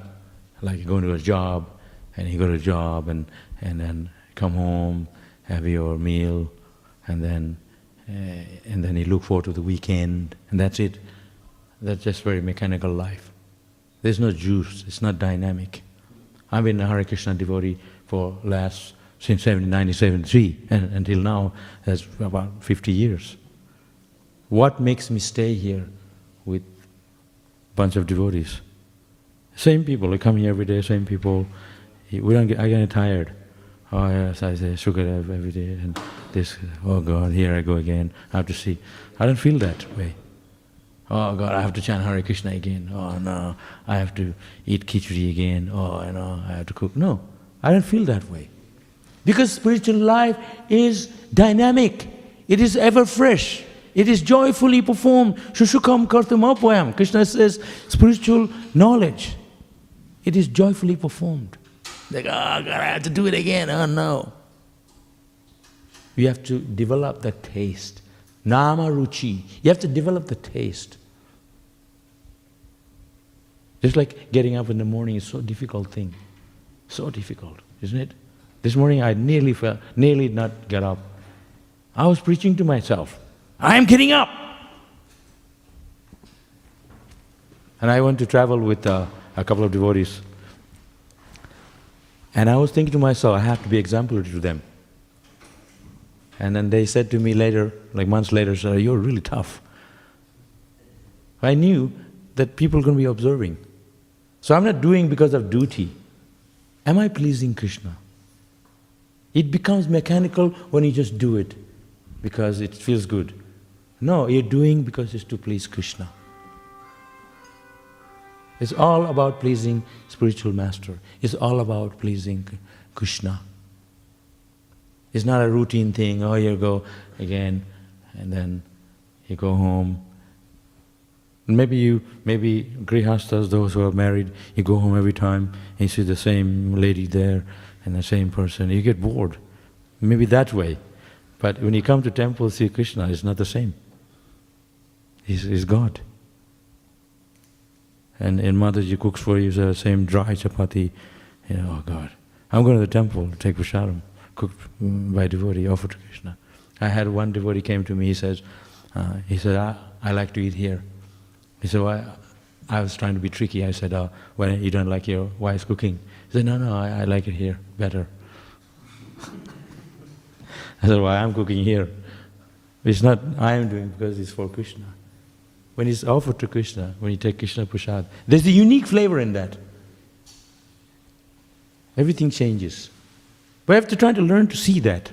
like you go to a job and you go to a job and, and then come home, have your meal, and then, uh, and then you look forward to the weekend, and that's it. That's just very mechanical life. There's no juice, it's not dynamic. I've been a Hare Krishna devotee for last, since 1973, and until now, that's about 50 years. What makes me stay here with bunch of devotees? Same people, they come here every day, same people. We don't get, I get tired. Oh yes, I say sugar every day, and this, oh God, here I go again, I have to see. I don't feel that way. Oh God, I have to chant Hare Krishna again. Oh no, I have to eat khichdi again. Oh, you know, I have to cook. No, I don't feel that way. Because spiritual life is dynamic, it is ever fresh, it is joyfully performed. Shushukam kartam apayam. Krishna says spiritual knowledge. It is joyfully performed. Like, oh God, I have to do it again. Oh no. You have to develop the taste. Nama ruchi. You have to develop the taste. Just like getting up in the morning is so difficult thing. So difficult, isn't it? This morning I nearly fell, nearly not get up. I was preaching to myself. I am getting up. And I went to travel with uh, a couple of devotees. And I was thinking to myself, I have to be exemplary to them. And then they said to me later, like months later, sir, you're really tough. I knew that people are going to be observing. So I'm not doing because of duty. Am I pleasing Krishna? It becomes mechanical when you just do it because it feels good. No, you're doing because it's to please Krishna. It's all about pleasing spiritual master. It's all about pleasing Krishna. It's not a routine thing, oh, you go again, and then you go home. Maybe you, maybe grihastas, those who are married, you go home every time and you see the same lady there and the same person, you get bored. Maybe that way. But when you come to temple, see Krishna, it's not the same. He's, he's God. And, and Mataji cooks for you the same dry chapati, you know, oh God. I'm going to the temple to take prasadam, cooked by devotee, offered to Krishna. I had one devotee came to me, he says, uh, he said, I, I like to eat here. He said, why? I was trying to be tricky. I said, oh, when you don't like your wife's cooking? He said, no, no, I, I like it here better. I said, why I'm cooking here? It's not I am doing because it's for Krishna. When it's offered to Krishna, when you take Krishna Prasad, there's a unique flavor in that. Everything changes. We have to try to learn to see that.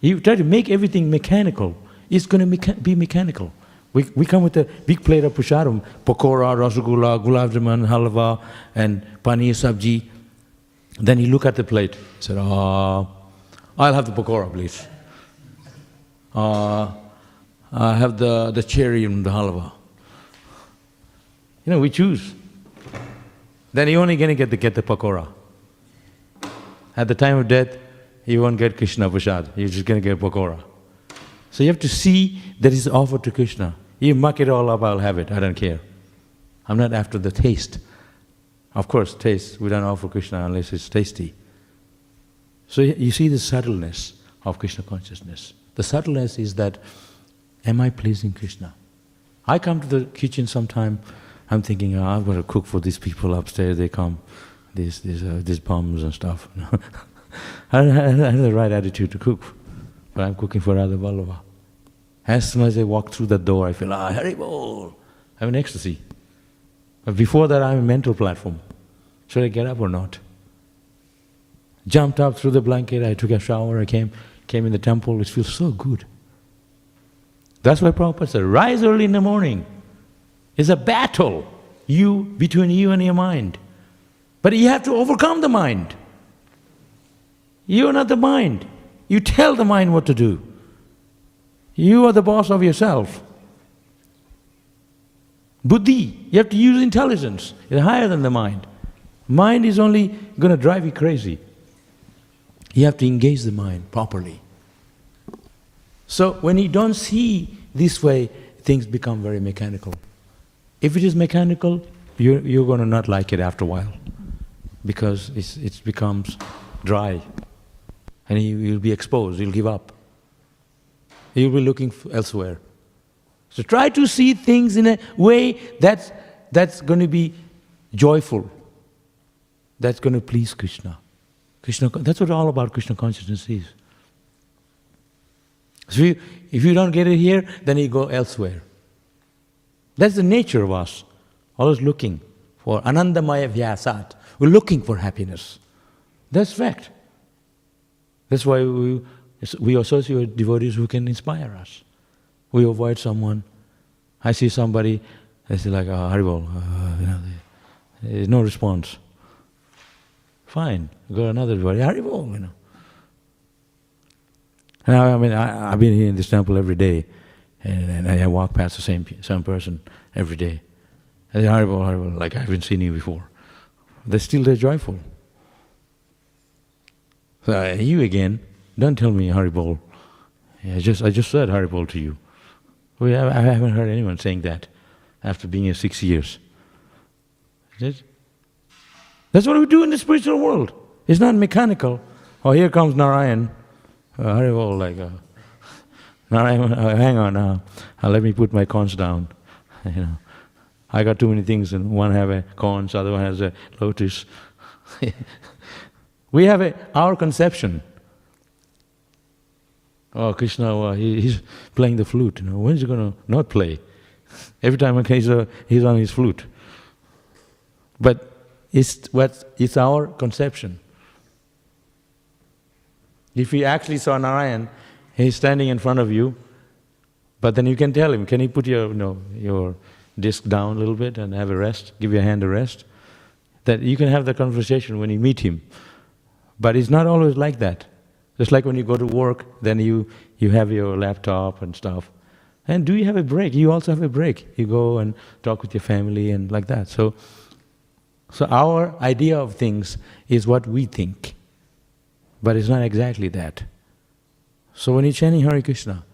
You try to make everything mechanical, it's going to mecha- be mechanical. We, we come with a big plate of prasadam, pakora, rasgulla, gulab jamun, halwa, and paneer sabji. Then you look at the plate, said, oh, I'll have the pakora, please. Uh, I have the, the cherry and the halwa. You know, we choose. Then you're only going to get the, get the pakora. At the time of death, you won't get Krishna Prasad, you're just going to get pakora. So you have to see that is offered to Krishna. You muck it all up, I'll have it, I don't care. I'm not after the taste. Of course, taste, we don't offer Krishna unless it's tasty. So you see the subtleness of Krishna consciousness. The subtleness is that, am I pleasing Krishna? I come to the kitchen sometime, I'm thinking, oh, I've got to cook for these people upstairs, they come, these, these, uh, these bums and stuff. I have the right attitude to cook, but I'm cooking for Radha Vallabha. As soon as I walk through the door, I feel, ah, Haribol, I'm in ecstasy. But before that, I'm a mental platform. Should I get up or not? Jumped up through the blanket, I took a shower, I came, came in the temple, it feels so good. That's why Prabhupada said, rise early in the morning. It's a battle you between you and your mind. But you have to overcome the mind. You're not the mind. You tell the mind what to do. You are the boss of yourself. Buddhi, you have to use intelligence. It's higher than the mind. Mind is only going to drive you crazy. You have to engage the mind properly. So when you don't see this way, things become very mechanical. If it is mechanical, you're, you're going to not like it after a while because it's, it becomes dry and you, you'll be exposed, you'll give up. You'll be looking elsewhere. So try to see things in a way that's, that's going to be joyful, that's going to please Krishna. Krishna, that's what all about Krishna consciousness is. So you, if you don't get it here, then you go elsewhere. That's the nature of us, always looking for anandamaya vyasat. We're looking for happiness. That's fact. That's why we, we associate with devotees who can inspire us. We avoid someone. I see somebody, I say like, oh, Haribol, uh, you know, there's no response. Fine, go another devotee, Haribol, you know. And I, I mean, I, have been here in this temple every day, and, and, I walk past the same same person every day. I say, Haribol, Haribol, like I haven't seen you before. They're still there joyful. So uh, you again, don't tell me Haribol. I just, I just said Haribol to you. Have, I haven't heard anyone saying that after being here six years. That's what we do in the spiritual world. It's not mechanical. Oh, here comes Narayan. Uh, Haribol, like, uh, Narayan, uh, hang on, uh, let me put my corns down. you know, I got too many things, and one have a corns, other one has a lotus. we have a, our conception. Oh, Krishna, uh, he, he's playing the flute. You know, when is he going to not play? Every time he's, uh, he's on his flute. But it's, what, it's our conception. If you actually saw Narayan, he's standing in front of you, but then you can tell him, can you put your, you know, your disc down a little bit and have a rest, give your hand a rest? That you can have the conversation when you meet him. But it's not always like that. Just like when you go to work, then you, you have your laptop and stuff. And do you have a break? You also have a break. You go and talk with your family and like that. So, so our idea of things is what we think, but it's not exactly that. So when you're chanting Hare Krishna,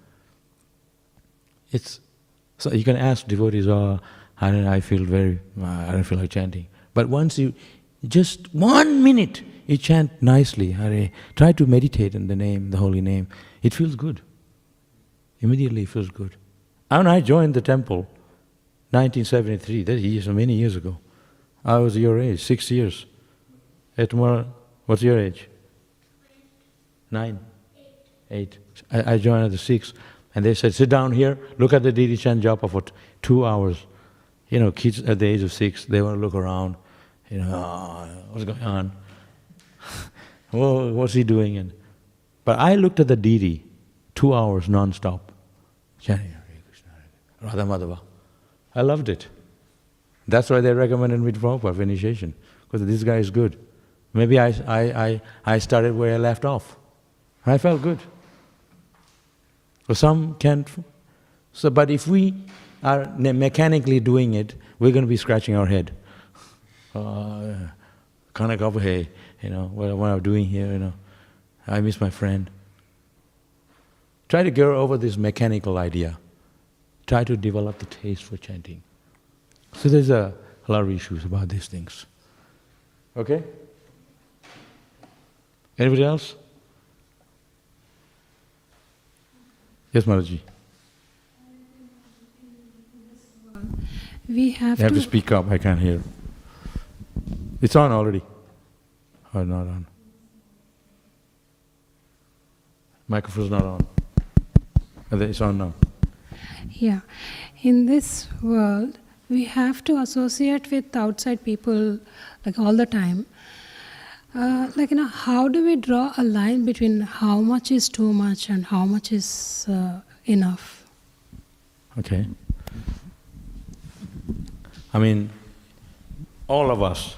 it's so you can ask devotees, "Oh, I don't, I feel very, uh, I don't feel like chanting." But once you, just one minute, you chant nicely, Hare. Try to meditate in the name, the holy name. It feels good. Immediately it feels good. And I joined the temple, 1973. That is many years ago. I was your age, six years. At more, what's your age? Nine, eight. I, I joined at the six, and they said, "Sit down here. Look at the Didi Chan Japa for two hours." You know, kids at the age of six, they want to look around. You know, "Oh, what's going on? well, what's he doing? And but I looked at the Didi, two hours non-stop, Radha Madhava. I loved it. That's why they recommended me to Prabhupada for initiation, because this guy is good. Maybe I, I, I, I started where I left off. I felt good. So some can't. So, but if we are mechanically doing it, we're going to be scratching our head. Uh, Kanaka, hey, you know, what, what am I doing here, you know? I miss my friend. Try to get over this mechanical idea. Try to develop the taste for chanting. So there's a, a lot of issues about these things. Okay? Anybody else? Yes, Mataji. We have You have to, to speak up, I can't hear. It's on already. Oh, or not on? Microphone's not on. It's on now. yeah. In this world, we have to associate with outside people like all the time. Uh, like you know, how do we draw a line between how much is too much and how much is uh, enough? Okay. I mean, all of us,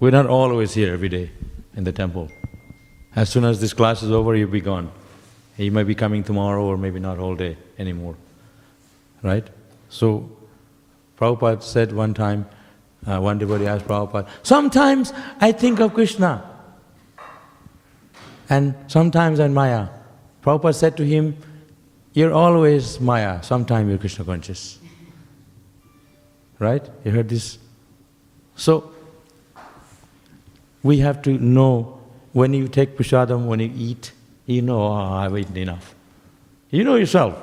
we're not always here every day in the temple. As soon as this class is over, you'll be gone. You might be coming tomorrow or maybe not all day anymore. Right? So, Prabhupada said one time, uh, one devotee asked Prabhupada, Sometimes I think of Krishna, and sometimes I'm Maya. Prabhupada said to him, You're always Maya, sometimes you're Krishna conscious. Right? You heard this? So, we have to know when you take prasadam, when you eat, you know, oh, I've eaten enough. You know yourself.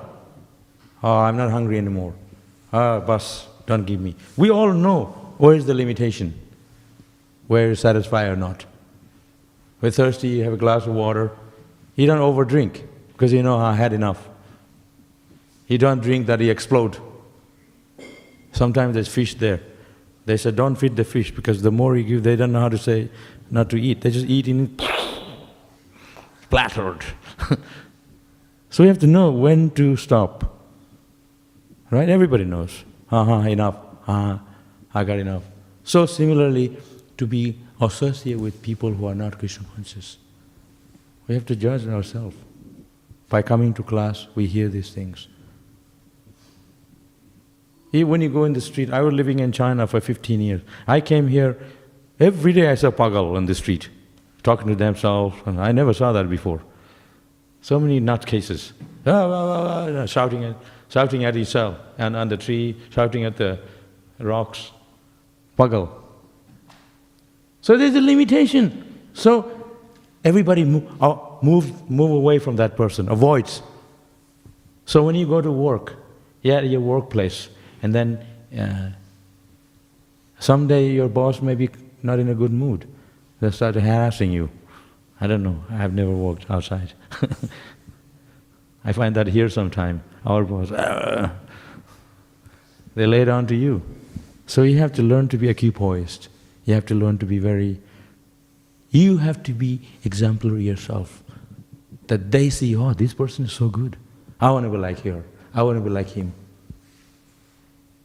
Oh, I'm not hungry anymore. Ah, bus, don't give me. We all know where is the limitation, where you're satisfied or not. We're thirsty, you have a glass of water. You don't overdrink because you know I had enough. You don't drink that you explode. Sometimes there's fish there. They said, don't feed the fish because the more you give, they don't know how to say not to eat. They just eat in splattered. so we have to know when to stop. Right? Everybody knows. Uh-huh, enough. Uh-huh, I got enough. So similarly, to be associated with people who are not Krishna conscious, we have to judge ourselves. By coming to class, we hear these things. Even when you go in the street, I was living in China for 15 years. I came here, every day I saw pagal on the street, talking to themselves, and I never saw that before. So many nutcases, ah, ah, ah, shouting at, shouting at each other, and on the tree, shouting at the rocks. So there's a limitation. So everybody move, uh, move, move away from that person, avoids. So when you go to work, yeah, your workplace, and then uh, someday your boss may be not in a good mood. They'll start harassing you. I don't know, I have never worked outside. I find that here sometime. Our boss, "Ah." they lay it on to you. So you have to learn to be equipoised. You have to learn to be very, you have to be exemplary yourself. That they see, oh, this person is so good. I want to be like her. I want to be like him.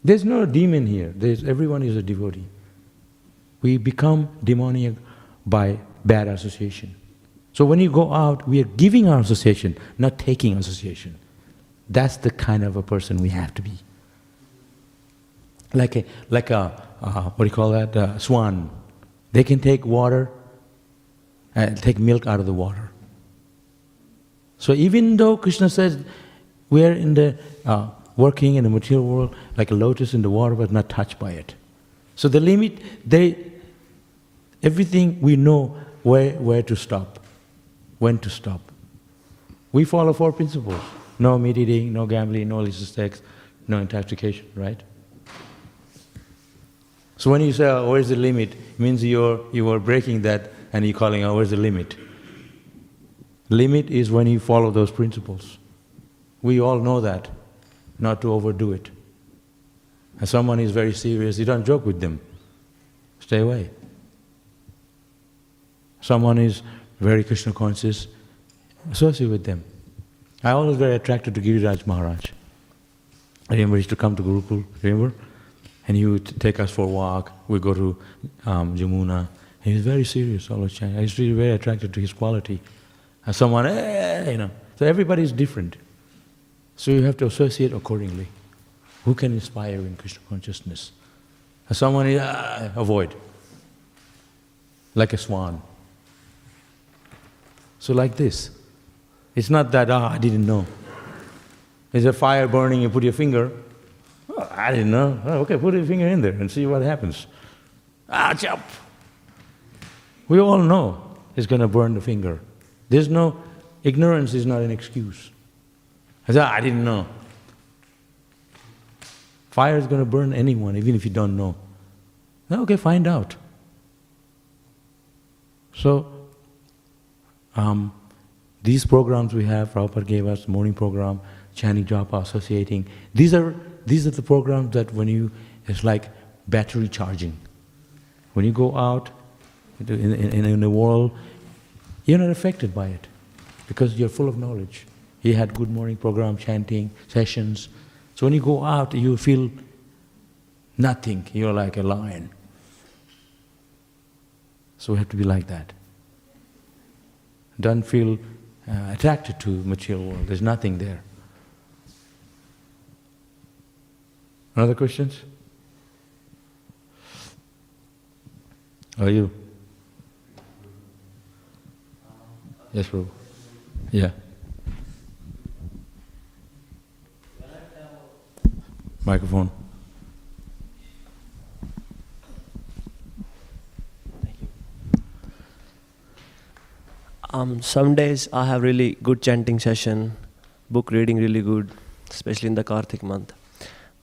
There's no demon here. There's, everyone is a devotee. We become demoniac by bad association. So when you go out, we are giving our association, not taking association. That's the kind of a person we have to be. Like a, like a uh, what do you call that? Swan. They can take water and take milk out of the water. So even though Krishna says we are in the uh, working in the material world like a lotus in the water, but not touched by it. So the limit, they, everything we know where, where to stop, when to stop. We follow four principles: no meat eating, no gambling, no illicit sex, no intoxication. Right? So when you say, oh, where's the limit, it means you're, you are breaking that and you're calling out, where's the limit? Limit is when you follow those principles. We all know that, not to overdo it. And someone is very serious, you don't joke with them. Stay away. Someone is very Krishna conscious, associate with them. I always very attracted to Giriraj Maharaj. I remember he used to come to Gurukul, remember? And he would take us for a walk. We go to um, Jamuna. He was very serious all the time. I was really very attracted to his quality. And someone, you know. So everybody is different. So you have to associate accordingly. Who can inspire in Krishna consciousness? And someone, ah, avoid. Like a swan. So like this. It's not that, ah, I didn't know. There's a fire burning, you put your finger, I didn't know. Oh, okay, put your finger in there and see what happens. Ah, jump! We all know it's going to burn the finger. There's no, ignorance is not an excuse. I said, ah, I didn't know. Fire is going to burn anyone, even if you don't know. Okay, find out. So, um, these programs we have, Prabhupada gave us, morning program, chanting japa, associating, these are, these are the programs that when you, it's like battery charging. When you go out in, in, in the world, you're not affected by it because you're full of knowledge. He had good morning program, chanting, sessions. So when you go out, you feel nothing. You're like a lion. So we have to be like that. Don't feel uh, attracted to material world. There's nothing there. Another questions? Are you? Yes, bro. Yeah. Microphone. Um, some days I have really good chanting session, book reading really good, especially in the Karthik month.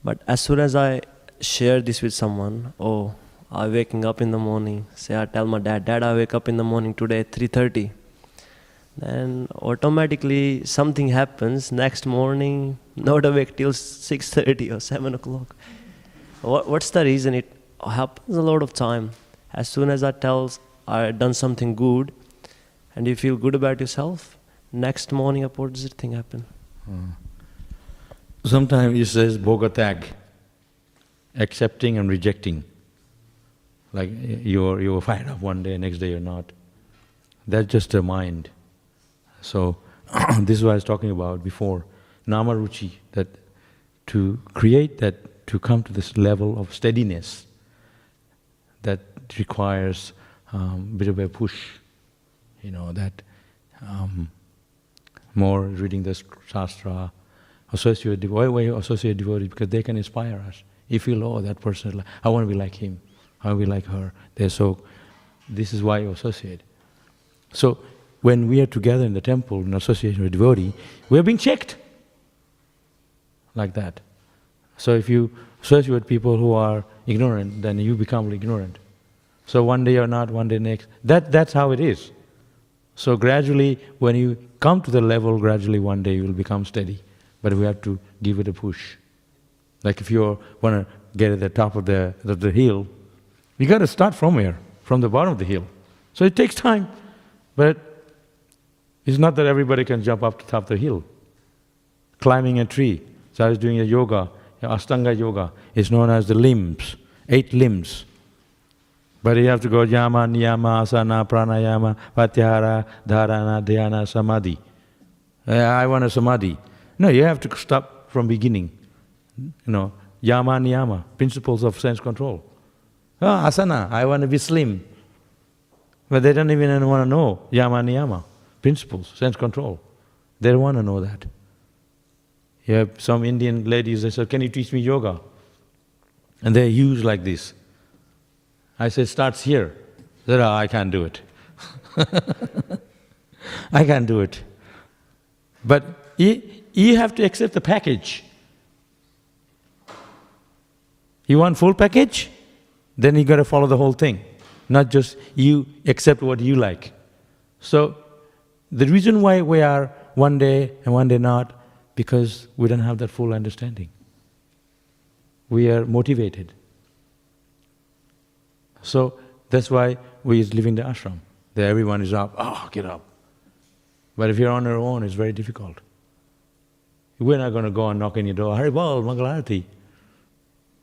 But as soon as I share this with someone, oh, I waking up in the morning. Say I tell my dad, Dad, I wake up in the morning today at 3:30. Then automatically something happens. Next morning, not awake till 6:30 or 7 o'clock. What, what's the reason? It happens a lot of time. As soon as I tell I done something good, and you feel good about yourself, next morning a opposite thing happen. Hmm. Sometimes it says bhoga tyaga, accepting and rejecting. Like you're, you're fired up one day, next day you're not. That's just a mind. So, this is what I was talking about before. Namaruchi, that to create that, to come to this level of steadiness, that requires um, bit of a push, you know, that um, more reading the shastra, associate devotee. Why, you associate devotee? Because they can inspire us. If you feel, oh, that person, I want to be like him. I want to be like her. They're so. This is why you associate. So when we are together in the temple in association with devotee, we are being checked. Like that. So if you associate with people who are ignorant, then you become ignorant. So one day you're not, one day next. That that's how it is. So gradually, when you come to the level, gradually one day you will become steady. But we have to give it a push. Like if you want to get at the top of the, of the hill, you got to start from here, from the bottom of the hill. So it takes time. But it's not that everybody can jump up to the top of the hill. Climbing a tree. So I was doing a yoga, Astanga yoga. It's known as the limbs, eight limbs. But you have to go yama, niyama, asana, pranayama, pratyahara, dharana, dhyana, samadhi. I want a samadhi. No, you have to stop from beginning. You know, yama, niyama, principles of sense control. Ah, asana, I want to be slim. But they don't even want to know yama, niyama, principles, sense control. They don't want to know that. You have some Indian ladies, they said, can you teach me yoga? And they're huge like this. I said, starts here. They said, oh, I can't do it. I can't do it. But you, have to accept the package. You want full package? Then you gotta follow the whole thing. Not just you accept what you like. So the reason why we are one day and one day not, because we don't have that full understanding. We are motivated. So that's why we live in the ashram. There everyone is up, oh, get up. But if you're on your own, it's very difficult. We're not going to go and knock on your door, Haribol, Mangalarati.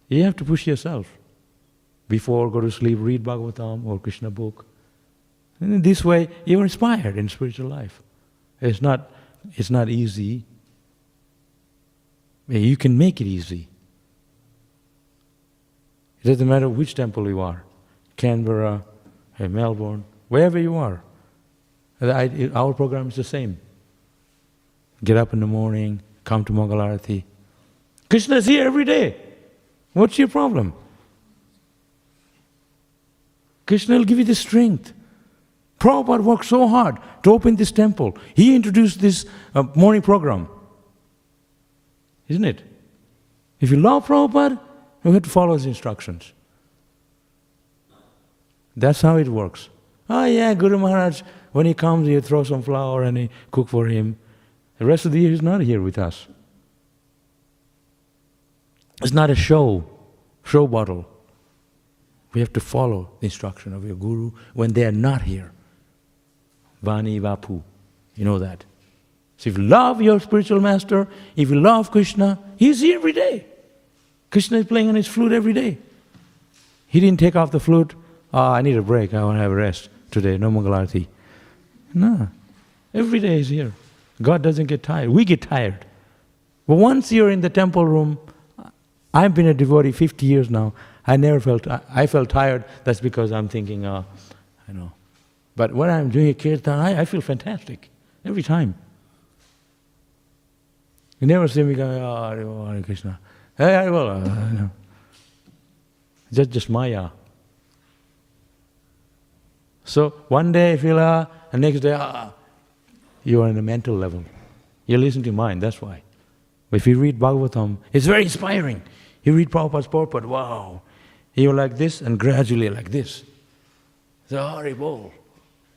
You have to push yourself. Before go to sleep, read Bhagavatam or Krishna book. And in this way, you're inspired in spiritual life. It's not, it's not easy. You can make it easy. It doesn't matter which temple you are. Canberra, uh, Melbourne, wherever you are. Our program is the same. Get up in the morning, come to Mangalarati. Krishna is here every day. What's your problem? Krishna will give you the strength. Prabhupada worked so hard to open this temple. He introduced this uh, morning program. Isn't it? If you love Prabhupada, you have to follow his instructions. That's how it works. Oh yeah, Guru Maharaj, when he comes, you throw some flower and he cook for him. The rest of the year he's not here with us. It's not a show, show bottle. We have to follow the instruction of your guru when they are not here. Vani Vapu, you know that. So if you love your spiritual master, if you love Krishna, he's here every day. Krishna is playing on his flute every day. He didn't take off the flute Oh, I need a break. I want to have a rest today. No Mangalarati. No. Every day is here. God doesn't get tired. We get tired. But once you're in the temple room, I've been a devotee 50 years now. I never felt, I felt tired. That's because I'm thinking, uh, I know. But when I'm doing a kirtan, I, I feel fantastic. Every time. You never see me going, oh, Hare Krishna. Hey, well, uh, no. Just, just Maya. So one day you feel ah, and next day ah, you are on a mental level. You listen to mind, that's why. If you read Bhagavatam, it's very inspiring. You read Prabhupada's purport, wow. You're like this and gradually like this. It's horrible.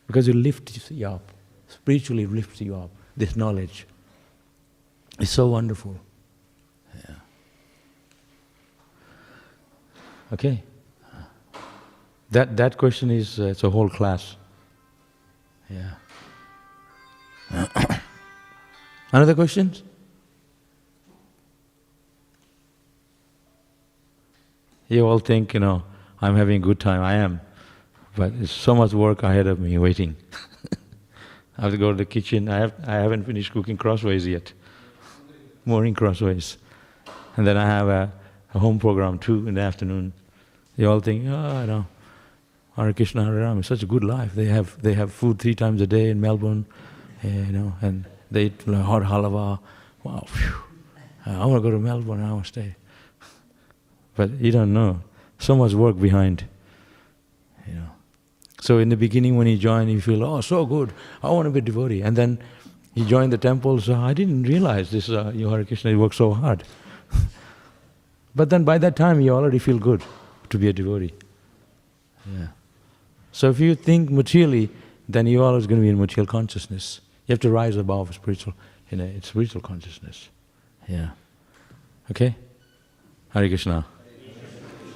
Because it lifts you up. Spiritually lifts you up. This knowledge. It's so wonderful. Yeah. Okay. That, that question is, uh, it's a whole class. Yeah. Another questions? You all think, you know, I'm having a good time. I am. But there's so much work ahead of me waiting. I have to go to the kitchen. I, have, I haven't finished cooking crossways yet. Morning crossways. And then I have a, a home program too in the afternoon. You all think, oh, I know. Hare Krishna, Hare Ram. It's such a good life. They have they have food three times a day in Melbourne, you know, and they eat hot halava. Wow, phew. I want to go to Melbourne. I want to stay. But you don't know. So much work behind. You know. So in the beginning, when you join, you feel, oh, so good. I want to be a devotee. And then you join the temple. So I didn't realize this. Uh, you Hare Krishna, you work so hard. but then by that time, you already feel good to be a devotee. Yeah. So if you think materially, then you're always going to be in material consciousness. You have to rise above spiritual, in a spiritual consciousness. Yeah. Okay? Hari Krishna.